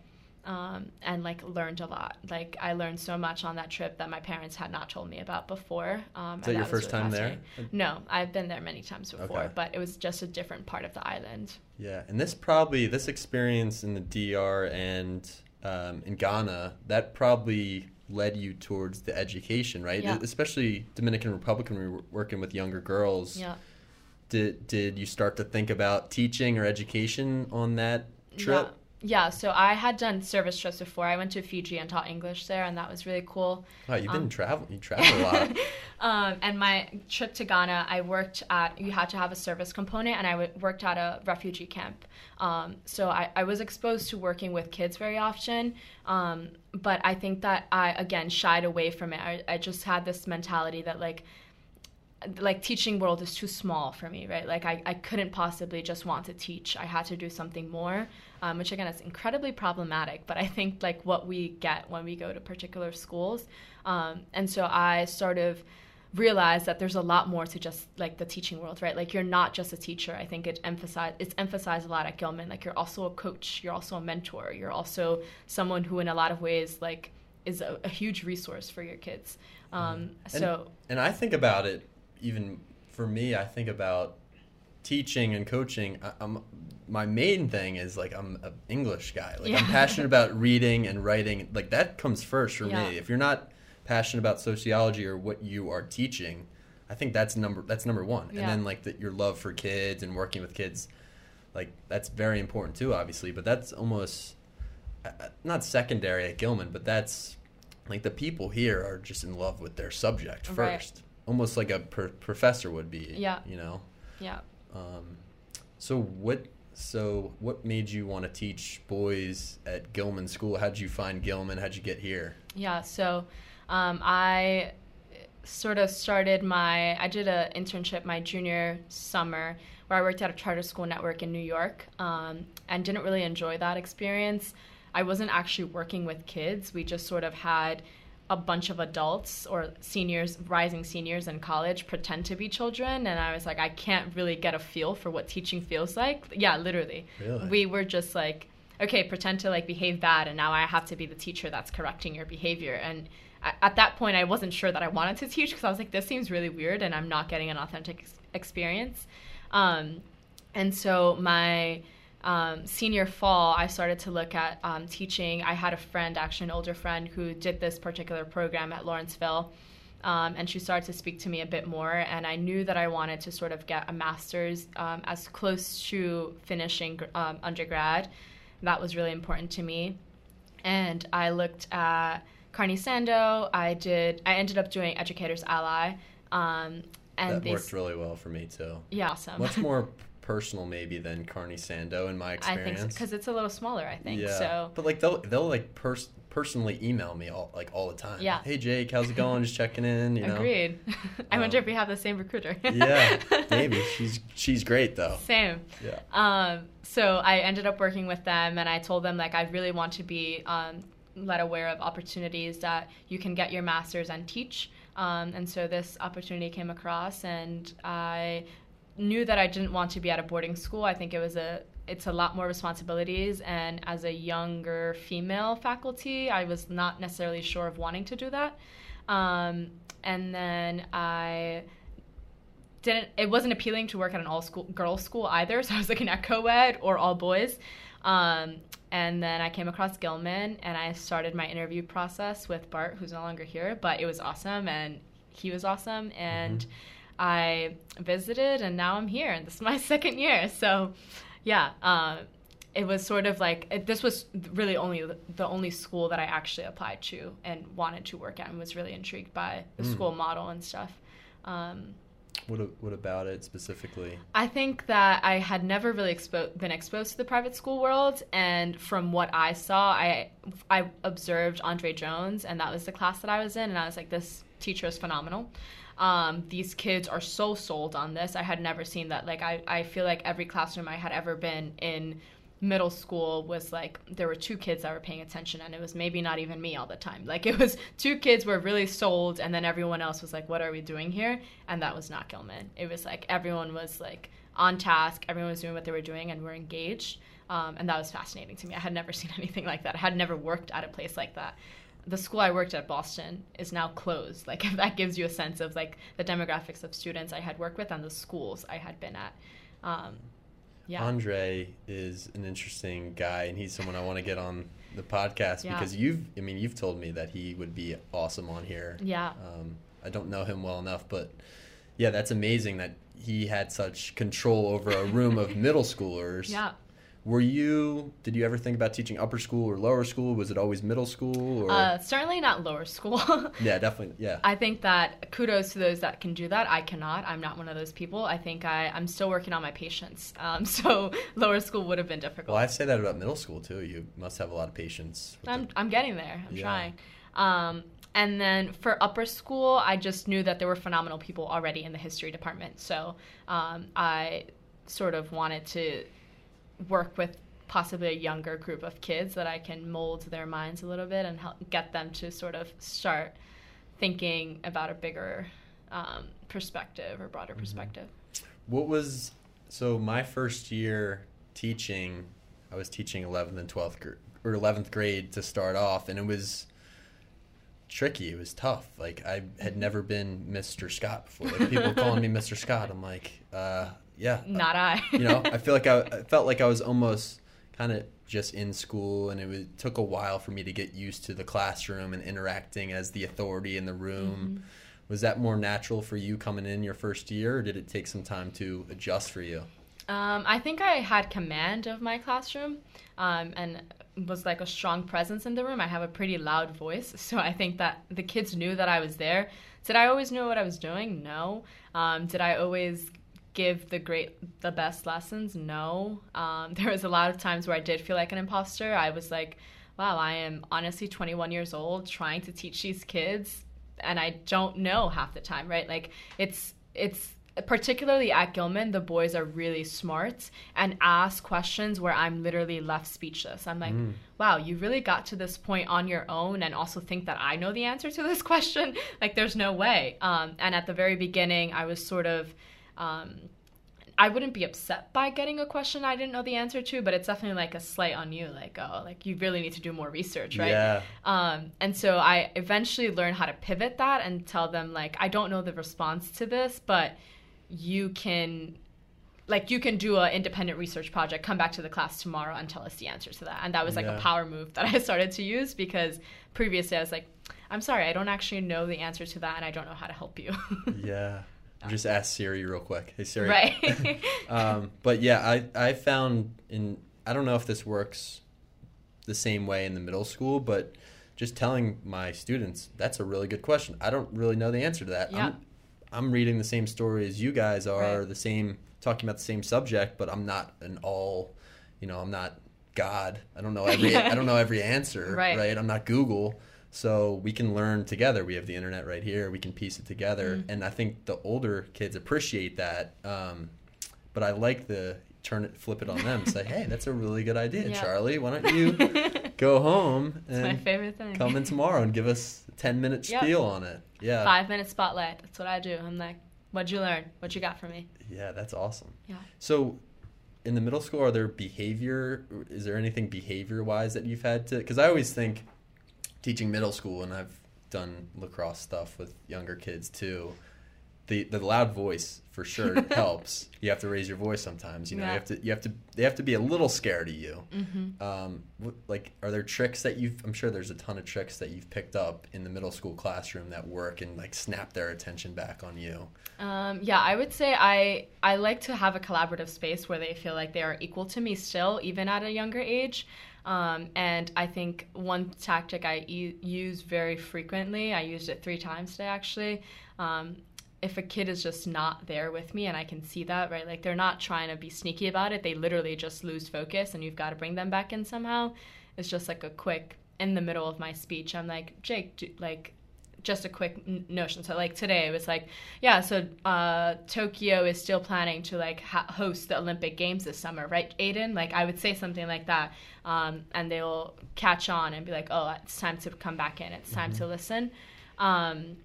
[SPEAKER 2] Um, and like learned a lot. Like I learned so much on that trip that my parents had not told me about before.
[SPEAKER 1] Um, Is that your first really time there?
[SPEAKER 2] No, I've been there many times before, okay. but it was just a different part of the island.
[SPEAKER 1] Yeah, and this probably this experience in the DR and um, in Ghana that probably led you towards the education, right? Yeah. Especially Dominican Republic when we were working with younger girls.
[SPEAKER 2] Yeah.
[SPEAKER 1] Did did you start to think about teaching or education on that trip?
[SPEAKER 2] Yeah. So I had done service trips before. I went to Fiji and taught English there, and that was really cool.
[SPEAKER 1] Wow, you've um, been traveling. You travel a lot.
[SPEAKER 2] um, and my trip to Ghana, I worked at. You had to have a service component, and I w- worked at a refugee camp. Um, so I, I was exposed to working with kids very often. Um, but I think that I again shied away from it. I, I just had this mentality that like like teaching world is too small for me right? Like I, I couldn't possibly just want to teach. I had to do something more um, which again is incredibly problematic but i think like what we get when we go to particular schools um, and so i sort of realized that there's a lot more to just like the teaching world right? Like you're not just a teacher. I think it emphasized it's emphasized a lot at gilman. Like you're also a coach. You're also a mentor. You're also someone who in a lot of ways like is a, a huge resource for your kids. Um,
[SPEAKER 1] mm-hmm. so and, and i think about it even for me, I think about teaching and coaching. I, am my main thing is like I'm an English guy. Like yeah. I'm passionate about reading and writing. Like that comes first for yeah. me. If you're not passionate about sociology or what you are teaching, I think that's number that's number one. Yeah. And then like the, your love for kids and working with kids, like that's very important too, obviously. But that's almost uh, uh, not secondary at Gilman, but that's like the people here are just in love with their subject first. Right almost like a professor would be.
[SPEAKER 2] Yeah.
[SPEAKER 1] You know.
[SPEAKER 2] Yeah.
[SPEAKER 1] Um, so what? So what made you want to teach boys at Gilman School? How did you find Gilman? How'd you get here?
[SPEAKER 2] Yeah. So um, I sort of started my. I did an internship my junior summer where I worked at a charter school network in New York, um, and didn't really enjoy that experience. I wasn't actually working with kids. We just sort of had a bunch of adults or seniors, rising seniors in college, pretend to be children, and I was like, I can't really get a feel for what teaching feels like. Yeah, literally.
[SPEAKER 1] Really?
[SPEAKER 2] We were just like, okay, pretend to like behave bad, and now I have to be the teacher that's correcting your behavior. And at that point, I wasn't sure that I wanted to teach because I was like, this seems really weird, and I'm not getting an authentic ex- experience. Um, and so my um, senior fall, I started to look at um, teaching. I had a friend, actually an older friend, who did this particular program at Lawrenceville. Um, and she started to speak to me a bit more. And I knew that I wanted to sort of get a master's um, as close to finishing um, undergrad. That was really important to me. And I looked at Carney Sandoe. I did. I ended up doing Educators Ally. Um, and
[SPEAKER 1] that worked really well for me too.
[SPEAKER 2] Yeah, awesome.
[SPEAKER 1] Much more personal maybe than Carney Sandoe in my experience.
[SPEAKER 2] I think because so, it's a little smaller. I think yeah. so.
[SPEAKER 1] But like they'll they'll like pers- personally email me all like all the time.
[SPEAKER 2] Yeah.
[SPEAKER 1] Hey Jake, how's it going? Just checking in. You know.
[SPEAKER 2] Agreed. I um, wonder if we have the same recruiter.
[SPEAKER 1] yeah, maybe she's she's great though.
[SPEAKER 2] Same.
[SPEAKER 1] Yeah.
[SPEAKER 2] Um. So I ended up working with them, and I told them like I really want to be um led aware of opportunities that you can get your master's and teach. Um, and so this opportunity came across, and I knew that I didn't want to be at a boarding school. I think it was a it's a lot more responsibilities. And as a younger female faculty, I was not necessarily sure of wanting to do that. Um, and then I didn't it wasn't appealing to work at an all school girls school either so i was looking at co-ed or all boys um, and then i came across gilman and i started my interview process with bart who's no longer here but it was awesome and he was awesome and mm-hmm. I visited and now i'm here. And this is my second year. So yeah uh, it was sort of like it, this was really only the only school that i actually applied to and wanted to work at and was really intrigued by the mm. school model and stuff. Um,
[SPEAKER 1] what what about it specifically?
[SPEAKER 2] I think that I had never really expo- been exposed to the private school world, and from what I saw, I I observed Andre Jones, and that was the class that I was in, and I was like, this teacher is phenomenal. Um, these kids are so sold on this. I had never seen that. Like I, I feel like every classroom I had ever been in middle school was like there were two kids that were paying attention and it was maybe not even me all the time. Like it was two kids were really sold and then everyone else was like what are we doing here? And that was not gilman. It was like everyone was like on task everyone was doing what they were doing and were engaged. Um, and that was fascinating to me. I had never seen anything like that. I had never worked at a place like that. The school I worked at, Boston, is now closed. Like if that gives you a sense of like the demographics of students I had worked with and the schools I had been at. Um,
[SPEAKER 1] yeah. Andre is an interesting guy, and he's someone I want to get on the podcast yeah. because you've, I mean, you've told me that he would be awesome on here.
[SPEAKER 2] Yeah.
[SPEAKER 1] Um, I don't know him well enough, but yeah, that's amazing that he had such control over a room of middle schoolers.
[SPEAKER 2] Yeah
[SPEAKER 1] were you did you ever think about teaching upper school or lower school? Was it always middle school or?
[SPEAKER 2] Uh, certainly not lower school.
[SPEAKER 1] Yeah definitely yeah.
[SPEAKER 2] I think that kudos to those that can do that. I cannot. I'm not one of those people. I think I, i'm still working on my patience. Um, so lower school would have been difficult.
[SPEAKER 1] Well i say that about middle school too. You must have a lot of patience
[SPEAKER 2] i'm, the... I'm getting there. I'm yeah. trying. Um, and then for upper school i just knew that there were phenomenal people already in the history department. So um, i sort of wanted to work with possibly a younger group of kids that I can mold their minds a little bit and help get them to sort of start thinking about a bigger um, perspective or broader mm-hmm. perspective.
[SPEAKER 1] What was so my first year teaching? I was teaching 11th and 12th gr- or 11th grade to start off, and it was tricky. It was tough. Like I had mm-hmm. never been Mr. Scott before. Like people calling me Mr. Scott. I'm like, uh, yeah.
[SPEAKER 2] Not I.
[SPEAKER 1] you know, I feel like I, I felt like I was almost kind of just in school, and it was, took a while for me to get used to the classroom and interacting as the authority in the room. Mm-hmm. Was that more natural for you coming in your first year, or did it take some time to adjust for you?
[SPEAKER 2] Um, I think I had command of my classroom um, and was like a strong presence in the room. I have a pretty loud voice, so I think that the kids knew that I was there. Did I always know what I was doing? No. Um, did I always give the great the best lessons? No. Um, there was a lot of times where i did feel like an imposter. I was like wow i am honestly 21 years old trying to teach these kids and i don't know half the time right? Like it's it's particularly at gilman the boys are really smart and ask questions where i'm literally left speechless. I'm like mm. wow you really got to this point on your own and also think that i know the answer to this question? Like there's no way. Um, and at the very beginning i was sort of um, I wouldn't be upset by getting a question I didn't know the answer to, but it's definitely like a slight on you, like oh, like you really need to do more research, right?
[SPEAKER 1] Yeah.
[SPEAKER 2] Um, and so I eventually learned how to pivot that and tell them like I don't know the response to this, but you can like you can do an independent research project come back to the class tomorrow and tell us the answer to that and that was like yeah. a power move that i started to use because previously i was like i'm sorry i don't actually know the answer to that and i don't know how to help you
[SPEAKER 1] yeah just ask Siri real quick. Hey Siri.
[SPEAKER 2] Right.
[SPEAKER 1] um, but yeah, I I found in I don't know if this works the same way in the middle school, but just telling my students that's a really good question. I don't really know the answer to that.
[SPEAKER 2] Yeah.
[SPEAKER 1] I'm, I'm reading the same story as you guys are, right. the same talking about the same subject, but I'm not an all, you know, I'm not God. I don't know every I don't know every answer,
[SPEAKER 2] right.
[SPEAKER 1] right? I'm not Google. So we can learn together. We have the internet right here. We can piece it together, mm-hmm. and I think the older kids appreciate that. Um, but I like the turn it, flip it on them. Say, hey, that's a really good idea, yep. Charlie. Why don't you go home and
[SPEAKER 2] my favorite thing.
[SPEAKER 1] come in tomorrow and give us a ten minute yep. spiel on it? Yeah,
[SPEAKER 2] five minute spotlight. That's what I do. I'm like, what'd you learn? What you got for me?
[SPEAKER 1] Yeah, that's awesome.
[SPEAKER 2] Yeah.
[SPEAKER 1] So in the middle school are there behavior is there anything behavior wise that you've had to because i always think teaching middle school and i've done lacrosse stuff with younger kids too the the loud voice for sure helps you have to raise your voice sometimes you know
[SPEAKER 2] Yeah.
[SPEAKER 1] you have to you have to they have to be a little scared of you
[SPEAKER 2] Mm-hmm.
[SPEAKER 1] um, what, like are there tricks that you've i'm sure there's a ton of tricks that you've picked up in the middle school classroom that work and like snap their attention back on you
[SPEAKER 2] Um, yeah, I would say I I like to have a collaborative space where they feel like they are equal to me still, even at a younger age. Um, and I think one tactic I e- use very frequently, I used it three times today actually. Um, if a kid is just not there with me and I can see that, right? Like they're not trying to be sneaky about it, they literally just lose focus and you've got to bring them back in somehow. It's just like a quick, in the middle of my speech, I'm like, Jake, do, like, just a quick n- notion. So like today it was like, yeah, so uh, Tokyo is still planning to like ha- host the Olympic Games this summer, right, Aiden? Like I would say something like that, um, and they'll catch on and be like, oh, it's time to come back in. It's time to listen. Um,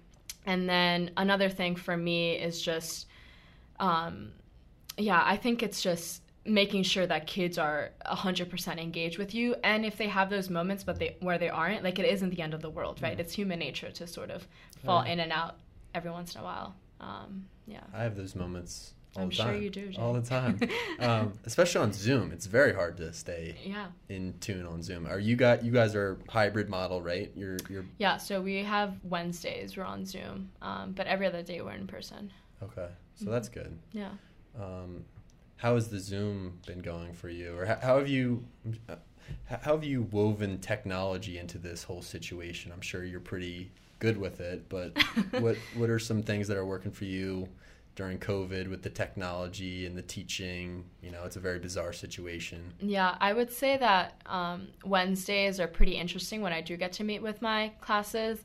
[SPEAKER 2] and then another thing for me is just, um, yeah, I think it's just making sure that kids are 100% engaged with you and if they have those moments but they where they aren't like it isn't the end of the world right it's human nature to sort of fall
[SPEAKER 1] Yeah.
[SPEAKER 2] in and out every once in a while um, yeah
[SPEAKER 1] I have those moments all
[SPEAKER 2] I'm
[SPEAKER 1] the
[SPEAKER 2] sure
[SPEAKER 1] time.
[SPEAKER 2] you do,
[SPEAKER 1] All the time. um, especially on Zoom. It's very hard to stay
[SPEAKER 2] yeah
[SPEAKER 1] in tune on Zoom. Are you got you guys are hybrid model, right? You're you're
[SPEAKER 2] yeah so we have wednesdays we're on zoom um, but every other day we're in person
[SPEAKER 1] okay. So that's good.
[SPEAKER 2] yeah
[SPEAKER 1] Um, how has the Zoom been going for you, or how, how have you uh, how have you woven technology into this whole situation? I'm sure you're pretty good with it, but what what are some things that are working for you during COVID with the technology and the teaching? You know, it's a very bizarre situation.
[SPEAKER 2] Yeah, I would say that um, Wednesdays are pretty interesting when I do get to meet with my classes.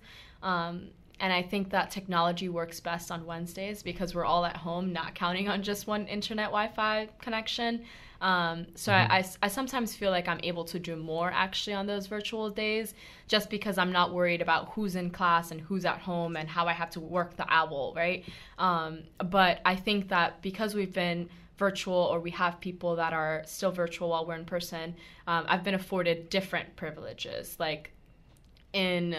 [SPEAKER 2] Um, and I think that technology works best on Wednesdays because we're all at home, not counting on just one internet Wi Fi connection. Um, so I, I, I sometimes feel like I'm able to do more actually on those virtual days just because I'm not worried about who's in class and who's at home and how I have to work the owl, right? Um, but I think that because we've been virtual or we have people that are still virtual while we're in person, um, I've been afforded different privileges. Like in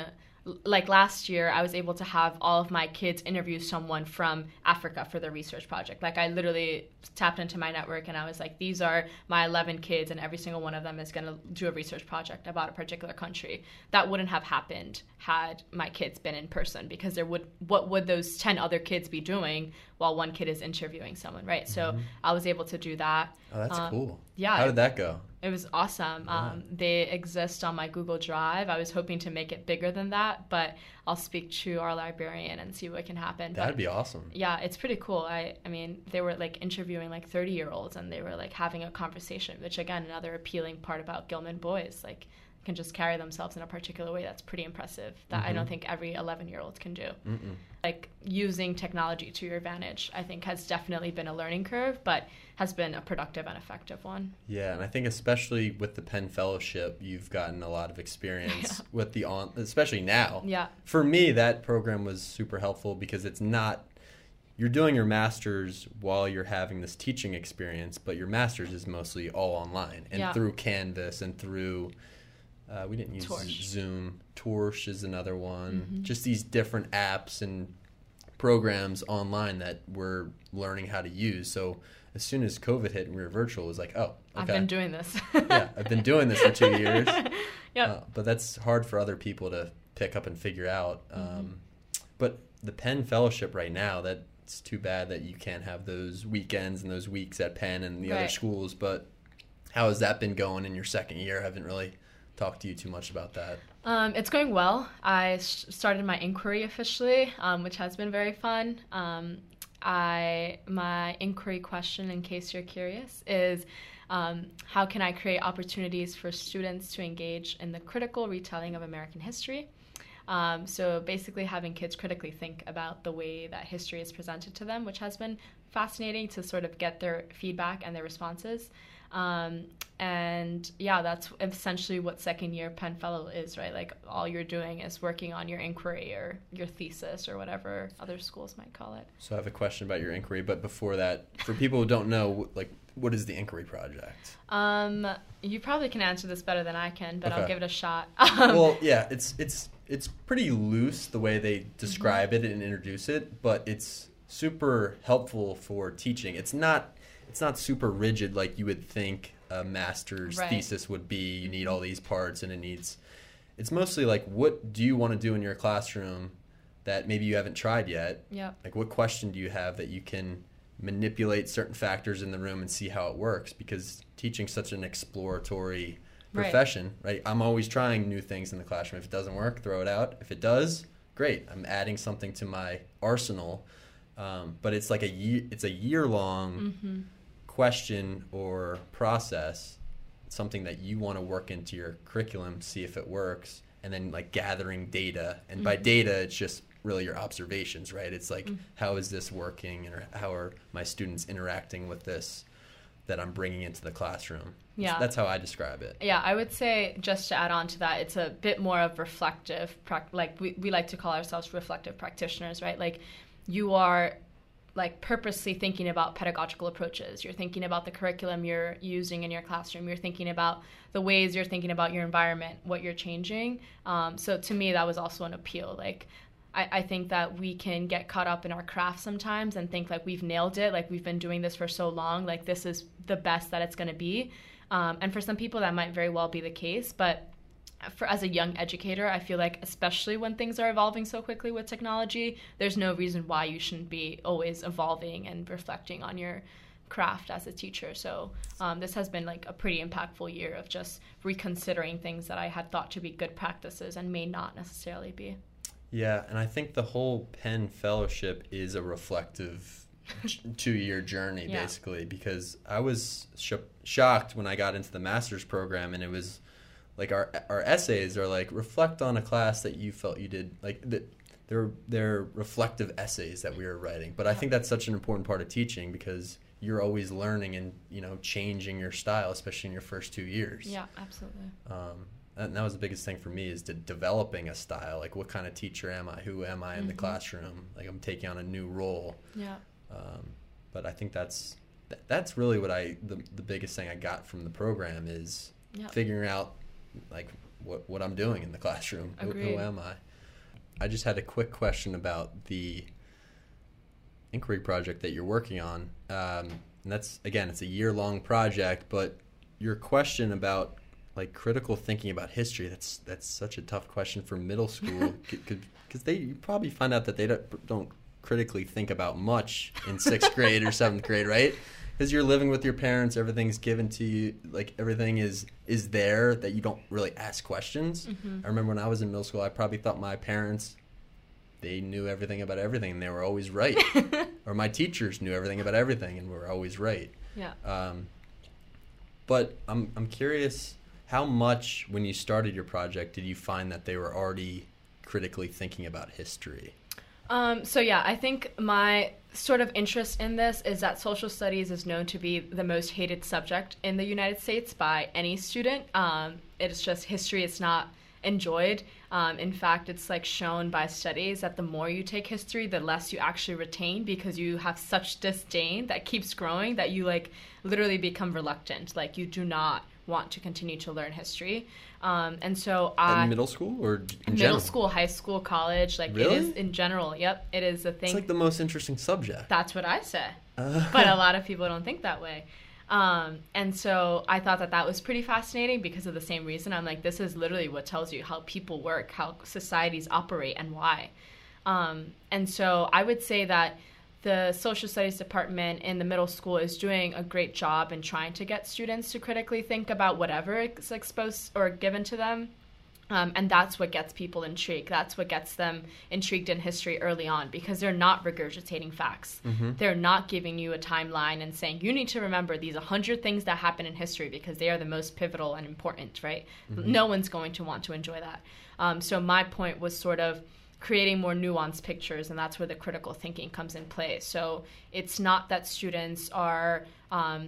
[SPEAKER 2] like last year i was able to have all of my kids interview someone from africa for their research project. Like i literally tapped into my network and i was like these are my 11 kids and every single one of them is going to do a research project about a particular country. That wouldn't have happened had my kids been in person because there would what would those 10 other kids be doing while one kid is interviewing someone right? So i was able to do that.
[SPEAKER 1] Oh, that's
[SPEAKER 2] Um,
[SPEAKER 1] cool.
[SPEAKER 2] yeah,
[SPEAKER 1] How did that go?
[SPEAKER 2] It was awesome.
[SPEAKER 1] Yeah.
[SPEAKER 2] Um, they exist on my Google Drive. I was hoping to make it bigger than that, but I'll speak to our librarian and see what can happen.
[SPEAKER 1] That'd
[SPEAKER 2] but
[SPEAKER 1] be awesome.
[SPEAKER 2] yeah, it's pretty cool. I, I mean, they were like interviewing like 30 year olds and they were like having a conversation, which again, another appealing part about Gilman boys, like can just carry themselves in a particular way that's pretty impressive that I don't
[SPEAKER 1] Mhm.
[SPEAKER 2] think every 11 year old can do
[SPEAKER 1] Mm-mm.
[SPEAKER 2] Like using technology to your advantage i think has definitely been a learning curve but has been a productive and effective one
[SPEAKER 1] Yeah, and I think especially with the Penn Fellowship, you've gotten a lot of experience
[SPEAKER 2] Yeah.
[SPEAKER 1] with the on, especially now.
[SPEAKER 2] yeah
[SPEAKER 1] For me, that program was super helpful because it's not you're doing your masters while you're having this teaching experience, but your masters is mostly all online and
[SPEAKER 2] Yeah.
[SPEAKER 1] through Canvas and through. Uh, we didn't use
[SPEAKER 2] Torch.
[SPEAKER 1] Zoom. Torch is another one.
[SPEAKER 2] Mhm.
[SPEAKER 1] Just these different apps and programs online that we're learning how to use. So as soon as COVID hit and we were virtual, it was like, oh, okay.
[SPEAKER 2] i've been doing this
[SPEAKER 1] yeah, I've been doing this for two years.
[SPEAKER 2] yep
[SPEAKER 1] Uh, but that's hard for other people to pick up and figure out. Um,
[SPEAKER 2] Mm-hmm.
[SPEAKER 1] But the Penn Fellowship right now, that's too bad that you can't have those weekends and those weeks at Penn and the other schools. But how has that been going in your second year? I haven't really talked to you too much about that.
[SPEAKER 2] Um, it's going well. I s- started my inquiry officially, um, which has been very fun. Um, I my inquiry question, in case you're curious, is um, how can I create opportunities for students to engage in the critical retelling of American history? Um, so basically, having kids critically think about the way that history is presented to them, which has been fascinating to sort of get their feedback and their responses. Um, and yeah, that's essentially what second year Penn Fellow is, right? Like all you're doing is working on your inquiry or your thesis or whatever other schools might call it.
[SPEAKER 1] So I have a question about your inquiry, but before that, for people who don't know, like, what is the inquiry project?
[SPEAKER 2] Um, you probably can answer this better than I can, but I'll give it a shot.
[SPEAKER 1] Well, yeah, it's it's it's pretty loose the way they describe
[SPEAKER 2] Mm-hmm.
[SPEAKER 1] it and introduce it, but it's super helpful for teaching. It's not it's not super rigid like you would think a master's
[SPEAKER 2] Right.
[SPEAKER 1] thesis would be. You need all these parts and it needs it's mostly like what do you want to do in your classroom that maybe you haven't tried yet?
[SPEAKER 2] Yep.
[SPEAKER 1] Like what question do you have that you can manipulate certain factors in the room and see how it works because teaching's such an exploratory profession, right? I'm always trying new things in the classroom. If it doesn't work, throw it out. If it does, great. I'm adding something to my arsenal. Um, but it's like a year, it's a year long
[SPEAKER 2] hmm
[SPEAKER 1] question or process, something that you want to work into your curriculum, see if it works, and then like gathering data. And by
[SPEAKER 2] Mhm.
[SPEAKER 1] data, it's just really your observations, right? It's like
[SPEAKER 2] Mhm.
[SPEAKER 1] how is this working, and how are my students interacting with this that I'm bringing into the classroom.
[SPEAKER 2] Yeah.
[SPEAKER 1] that's how I describe it.
[SPEAKER 2] Yeah, I would say just to add on to that, it's a bit more of reflective, like we, we like to call ourselves reflective practitioners, right? Like you are like purposely thinking about pedagogical approaches. You're thinking about the curriculum you're using in your classroom. You're thinking about the ways you're thinking about your environment, what you're changing. Um, so to me, that was also an appeal. Like I, I think that we can get caught up in our craft sometimes and think like we've nailed it, like we've been doing this for so long, like this is the best that it's going to be. Um, and for some people, that might very well be the case. But for as a young educator, I feel like especially when things are evolving so quickly with technology, there's no reason why you shouldn't be always evolving and reflecting on your craft as a teacher. So um, this has been like a pretty impactful year of just reconsidering things that I had thought to be good practices and may not necessarily be.
[SPEAKER 1] Yeah, and I think the whole Penn Fellowship is a reflective two year journey,
[SPEAKER 2] Yeah.
[SPEAKER 1] basically, because I was sh- shocked when I got into the master's program and it was like our our essays are like reflect on a class that you felt you did like that they're they're reflective essays that we were writing but i think that's such an important part of teaching because you're always learning and you know changing your style especially in your first two years
[SPEAKER 2] Yeah, absolutely.
[SPEAKER 1] um, and that was the biggest thing for me is to developing a style like what kind of teacher am i who am i in the
[SPEAKER 2] Mhm.
[SPEAKER 1] classroom like i'm taking on a new role
[SPEAKER 2] Yeah.
[SPEAKER 1] um, but i think that's that's really what i the, the biggest thing i got from the program is
[SPEAKER 2] Yeah.
[SPEAKER 1] figuring out like what, what i'm doing in the classroom. Who, who am i? I just had a quick question about the inquiry project that you're working on. Um, and that's again it's a year long project but your question about like critical thinking about history that's that's such a tough question for middle school. Because they you probably find out that they don't, don't critically think about much in sixth grade or seventh grade right because you're living with your parents everything's given to you like everything is is there that you don't really ask questions
[SPEAKER 2] Mhm.
[SPEAKER 1] i remember when i was in middle school i probably thought my parents they knew everything about everything and they were always right or my teachers knew everything about everything and were always right
[SPEAKER 2] yeah.
[SPEAKER 1] um, but I'm, I'm curious how much when you started your project did you find that they were already critically thinking about history
[SPEAKER 2] Um, so yeah, I think my sort of interest in this is that social studies is known to be the most hated subject in the United States by any student. Um, it's just history; it's not enjoyed. Um, in fact, it's like shown by studies that the more you take history, the less you actually retain because you have such disdain that keeps growing that you like literally become reluctant. Like you do not want to continue to learn history. Um, and so I
[SPEAKER 1] in middle school or in
[SPEAKER 2] middle
[SPEAKER 1] general?
[SPEAKER 2] school, high school, college, like
[SPEAKER 1] Really?
[SPEAKER 2] it is in general. Yep, it is a thing.
[SPEAKER 1] it's like the most interesting subject
[SPEAKER 2] That's what I say.
[SPEAKER 1] Uh,
[SPEAKER 2] But a lot of people don't think that way. Um, and so I thought that that was pretty fascinating because of the same reason. I'm like, this is literally what tells you how people work, how societies operate, and why. Um, and so I would say that the social studies department in the middle school is doing a great job in trying to get students to critically think about whatever is exposed or given to them. Um, and that's what gets people intrigued. That's what gets them intrigued in history early on because they're not regurgitating facts.
[SPEAKER 1] Mhm.
[SPEAKER 2] They're not giving you a timeline and saying, you need to remember these 100 things that happen in history because they are the most pivotal and important, right? No one's going to want to enjoy that. Um, so, my point was sort of creating more nuanced pictures, and that's where the critical thinking comes in play. So, it's not that students are. Um,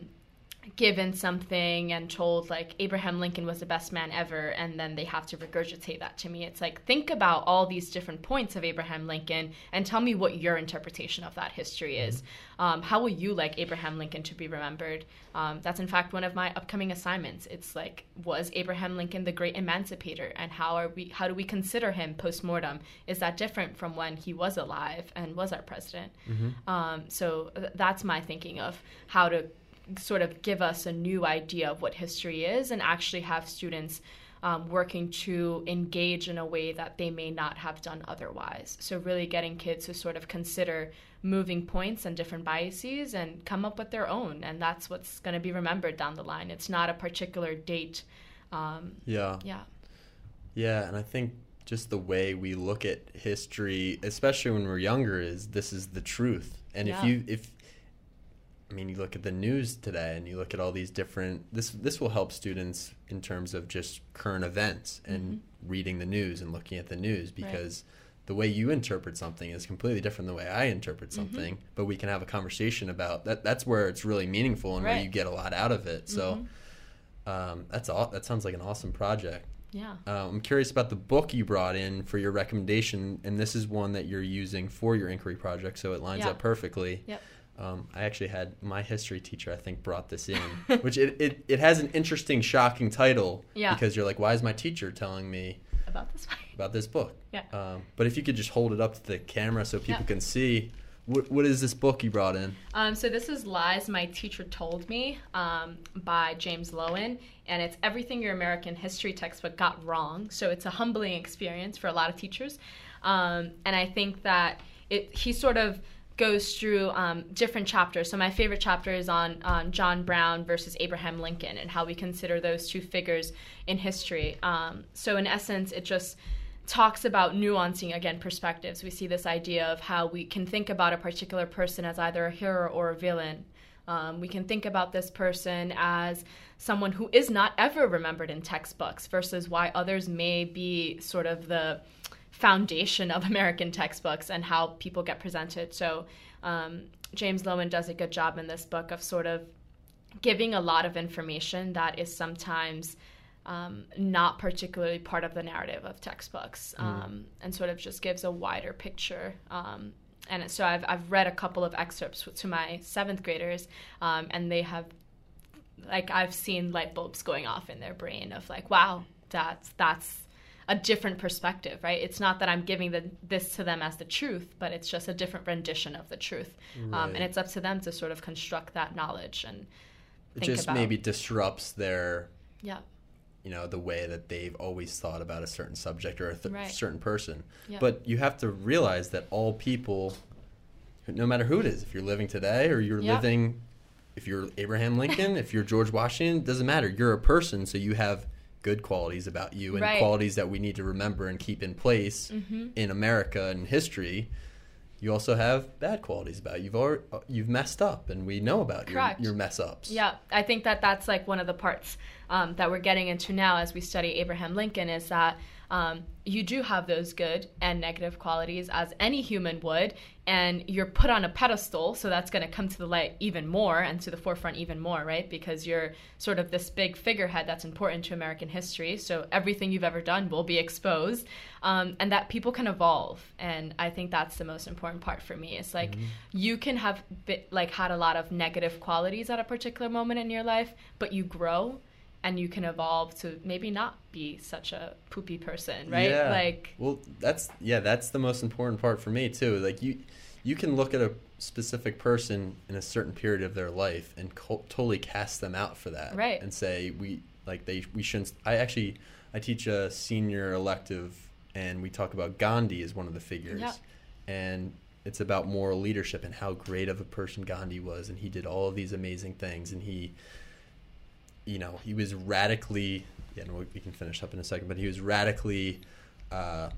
[SPEAKER 2] given something and told like Abraham Lincoln was the best man ever and then they have to regurgitate that to me. It's like think about all these different points of Abraham Lincoln and tell me what your interpretation of that history is. Um, how will you like Abraham Lincoln to be remembered? Um, that's in fact one of my upcoming assignments. It's like was Abraham Lincoln the great emancipator and how are we how do we consider him post mortem? Is that different from when he was alive and was our president?
[SPEAKER 1] Mm-hmm.
[SPEAKER 2] Um, so th- that's my thinking of how to sort of give us a new idea of what history is and actually have students um, working to engage in a way that they may not have done otherwise. So, really getting kids to sort of consider moving points and different biases and come up with their own. And that's what's going to be remembered down the line. It's not a particular date. Um,
[SPEAKER 1] Yeah.
[SPEAKER 2] yeah.
[SPEAKER 1] Yeah, and I think just the way we look at history, especially when we're younger, is this is the truth. And
[SPEAKER 2] Yeah.
[SPEAKER 1] if you if I mean, you look at the news today and you look at all these different this this will help students in terms of just current events and reading the news and looking at the news because the way you interpret something is completely different than the way I interpret something, but we can have a conversation about that that's where it's really meaningful and where you get a lot out of it. So um, that's all that sounds like an awesome project.
[SPEAKER 2] Yeah.
[SPEAKER 1] Uh, I'm curious about the book you brought in for your recommendation, and this is one that you're using for your inquiry project, so it lines
[SPEAKER 2] Yeah.
[SPEAKER 1] up perfectly.
[SPEAKER 2] Yep.
[SPEAKER 1] Um, I actually had my history teacher, I think, brought this in, which it, it, it has an interesting, shocking title
[SPEAKER 2] Yeah.
[SPEAKER 1] because you're like, why is my teacher telling me
[SPEAKER 2] About this one.
[SPEAKER 1] about this book?
[SPEAKER 2] Yeah.
[SPEAKER 1] Um, but if you could just hold it up to the camera so people
[SPEAKER 2] Yeah.
[SPEAKER 1] can see, what, what is this book you brought in?
[SPEAKER 2] Um, so this is Lies My Teacher Told Me um, by James Loewen, and it's everything your American history textbook got wrong. So it's a humbling experience for a lot of teachers, um, and I think that it he sort of goes through um, different chapters. So my favorite chapter is on John Brown versus Abraham Lincoln and how we consider those two figures in history. Um, so in essence, it just talks about nuancing again perspectives. We see this idea of how we can think about a particular person as either a hero or a villain. Um, we can think about this person as someone who is not ever remembered in textbooks versus why others may be sort of the foundation of American textbooks and how people get presented. So um, James Loewen does a good job in this book of sort of giving a lot of information that is sometimes um, not particularly part of the narrative of textbooks um, and sort of just gives a wider picture. Um, and so I've, I've read a couple of excerpts to my seventh graders, um, and they have, like, I've seen light bulbs going off in their brain of like, wow, that's that's a different perspective, right? It's not that I'm giving the, this to them as the truth, but it's just a different rendition of the truth, um, and it's up to them to sort of construct that knowledge and
[SPEAKER 1] It just
[SPEAKER 2] about.
[SPEAKER 1] maybe disrupts their
[SPEAKER 2] yeah,
[SPEAKER 1] you know the way that they've always thought about a certain subject or a th-
[SPEAKER 2] Right.
[SPEAKER 1] certain person
[SPEAKER 2] Yeah.
[SPEAKER 1] but you have to realize that all people no matter who it is if you're living today or you're
[SPEAKER 2] Yeah.
[SPEAKER 1] living if you're abraham lincoln if you're george washington it doesn't matter you're a person so you have good qualities about you and
[SPEAKER 2] Right.
[SPEAKER 1] qualities that we need to remember and keep in place
[SPEAKER 2] Mhm.
[SPEAKER 1] in america and history you also have bad qualities about you. You've already, you've messed up, and we know about your, your mess ups.
[SPEAKER 2] Yeah, I think that that's like one of the parts um, that we're getting into now as we study Abraham Lincoln is that um, you do have those good and negative qualities as any human would, and you're put on a pedestal, so that's going to come to the light even more and to the forefront even more, right? Because you're sort of this big figurehead that's important to American history, so everything you've ever done will be exposed, um, and that people can evolve, and I think that's the most important part for me. It's like you can have bit, like had a lot of negative qualities at a particular moment in your life, but you grow and you can evolve to maybe not be such a poopy person, right?
[SPEAKER 1] Yeah.
[SPEAKER 2] Like
[SPEAKER 1] well, that's yeah, that's the most important part for me too. Like you, you can look at a specific person in a certain period of their life and co- totally cast them out for that,
[SPEAKER 2] Right.
[SPEAKER 1] And say we like they we shouldn't. I actually I teach a senior elective, and we talk about Gandhi as one of the figures,
[SPEAKER 2] Yeah.
[SPEAKER 1] and it's about moral leadership and how great of a person Gandhi was, and he did all of these amazing things, and he you know, he was radically. Yeah, no, we can finish up in a second, but he was radically uh,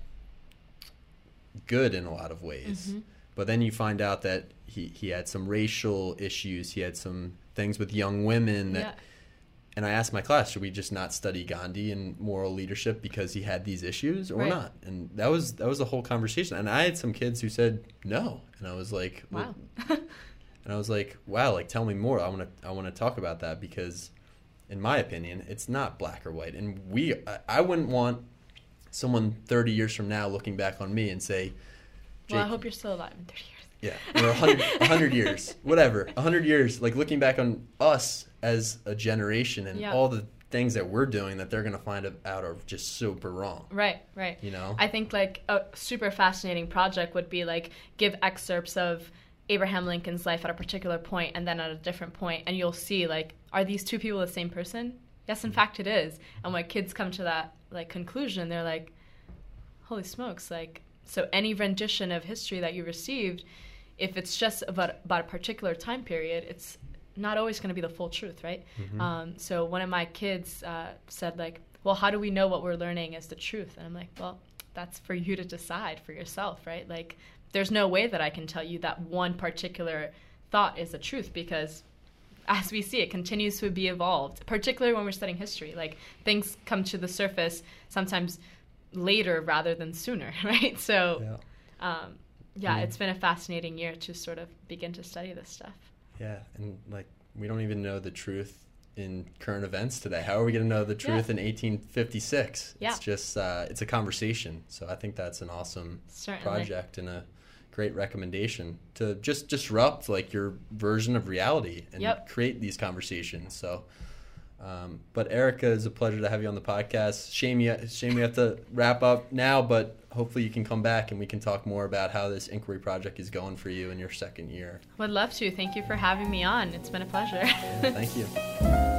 [SPEAKER 1] good in a lot of ways.
[SPEAKER 2] Mhm.
[SPEAKER 1] But then you find out that he, he had some racial issues. He had some things with young women that.
[SPEAKER 2] yeah,
[SPEAKER 1] And I asked my class, should we just not study Gandhi and moral leadership because he had these issues or
[SPEAKER 2] Right.
[SPEAKER 1] not? And that was that was the whole conversation. And I had some kids who said no, and I was like,
[SPEAKER 2] wow.
[SPEAKER 1] and And I was like, wow, like tell me more. I want to I want to talk about that because in my opinion, it's not black or white. And we I, wouldn't want someone 30 years from now looking back on me and say,
[SPEAKER 2] well, I hope you're still alive in 30 years.
[SPEAKER 1] Yeah, or 100, 100 years, whatever. 100 years, like looking back on us as a generation and
[SPEAKER 2] Yeah.
[SPEAKER 1] all the things that we're doing that they're going to find out are just super wrong.
[SPEAKER 2] Right, right.
[SPEAKER 1] You know?
[SPEAKER 2] I think like a super fascinating project would be like give excerpts of Abraham Lincoln's life at a particular point and then at a different point, and you'll see like are these two people the same person? Yes, in fact, it is. And when kids come to that like conclusion, they're like, "Holy smokes!" Like so, any rendition of history that you received, if it's just about about a particular time period, it's not always going to be the full truth, right? Um, so one of my kids uh, said like, "Well, how do we know what we're learning is the truth?" And I'm like, "Well, that's for you to decide for yourself, right? Like, there's no way that I can tell you that one particular thought is the truth because." As we see, it continues to be evolved, particularly when we're studying history. Like things come to the surface sometimes later rather than sooner, right? So,
[SPEAKER 1] Yeah.
[SPEAKER 2] um, yeah,
[SPEAKER 1] Mhm.
[SPEAKER 2] it's been a fascinating year to sort of begin to study this stuff.
[SPEAKER 1] Yeah, and like we don't even know the truth in current events today. How are we going to know the truth in 1856?
[SPEAKER 2] Yeah.
[SPEAKER 1] It's just uh, it's a conversation. So I think that's an awesome
[SPEAKER 2] Certainly.
[SPEAKER 1] project and a great recommendation to just disrupt like your version of reality and
[SPEAKER 2] Yep.
[SPEAKER 1] create these conversations. So. Um, but Erica, it's a pleasure to have you on the podcast. Shame you, shame you have to wrap up now, but hopefully you can come back and we can talk more about how this inquiry project is going for you in your second year.
[SPEAKER 2] Would love to. Thank you for having me on. It's been a pleasure.
[SPEAKER 1] Thank you.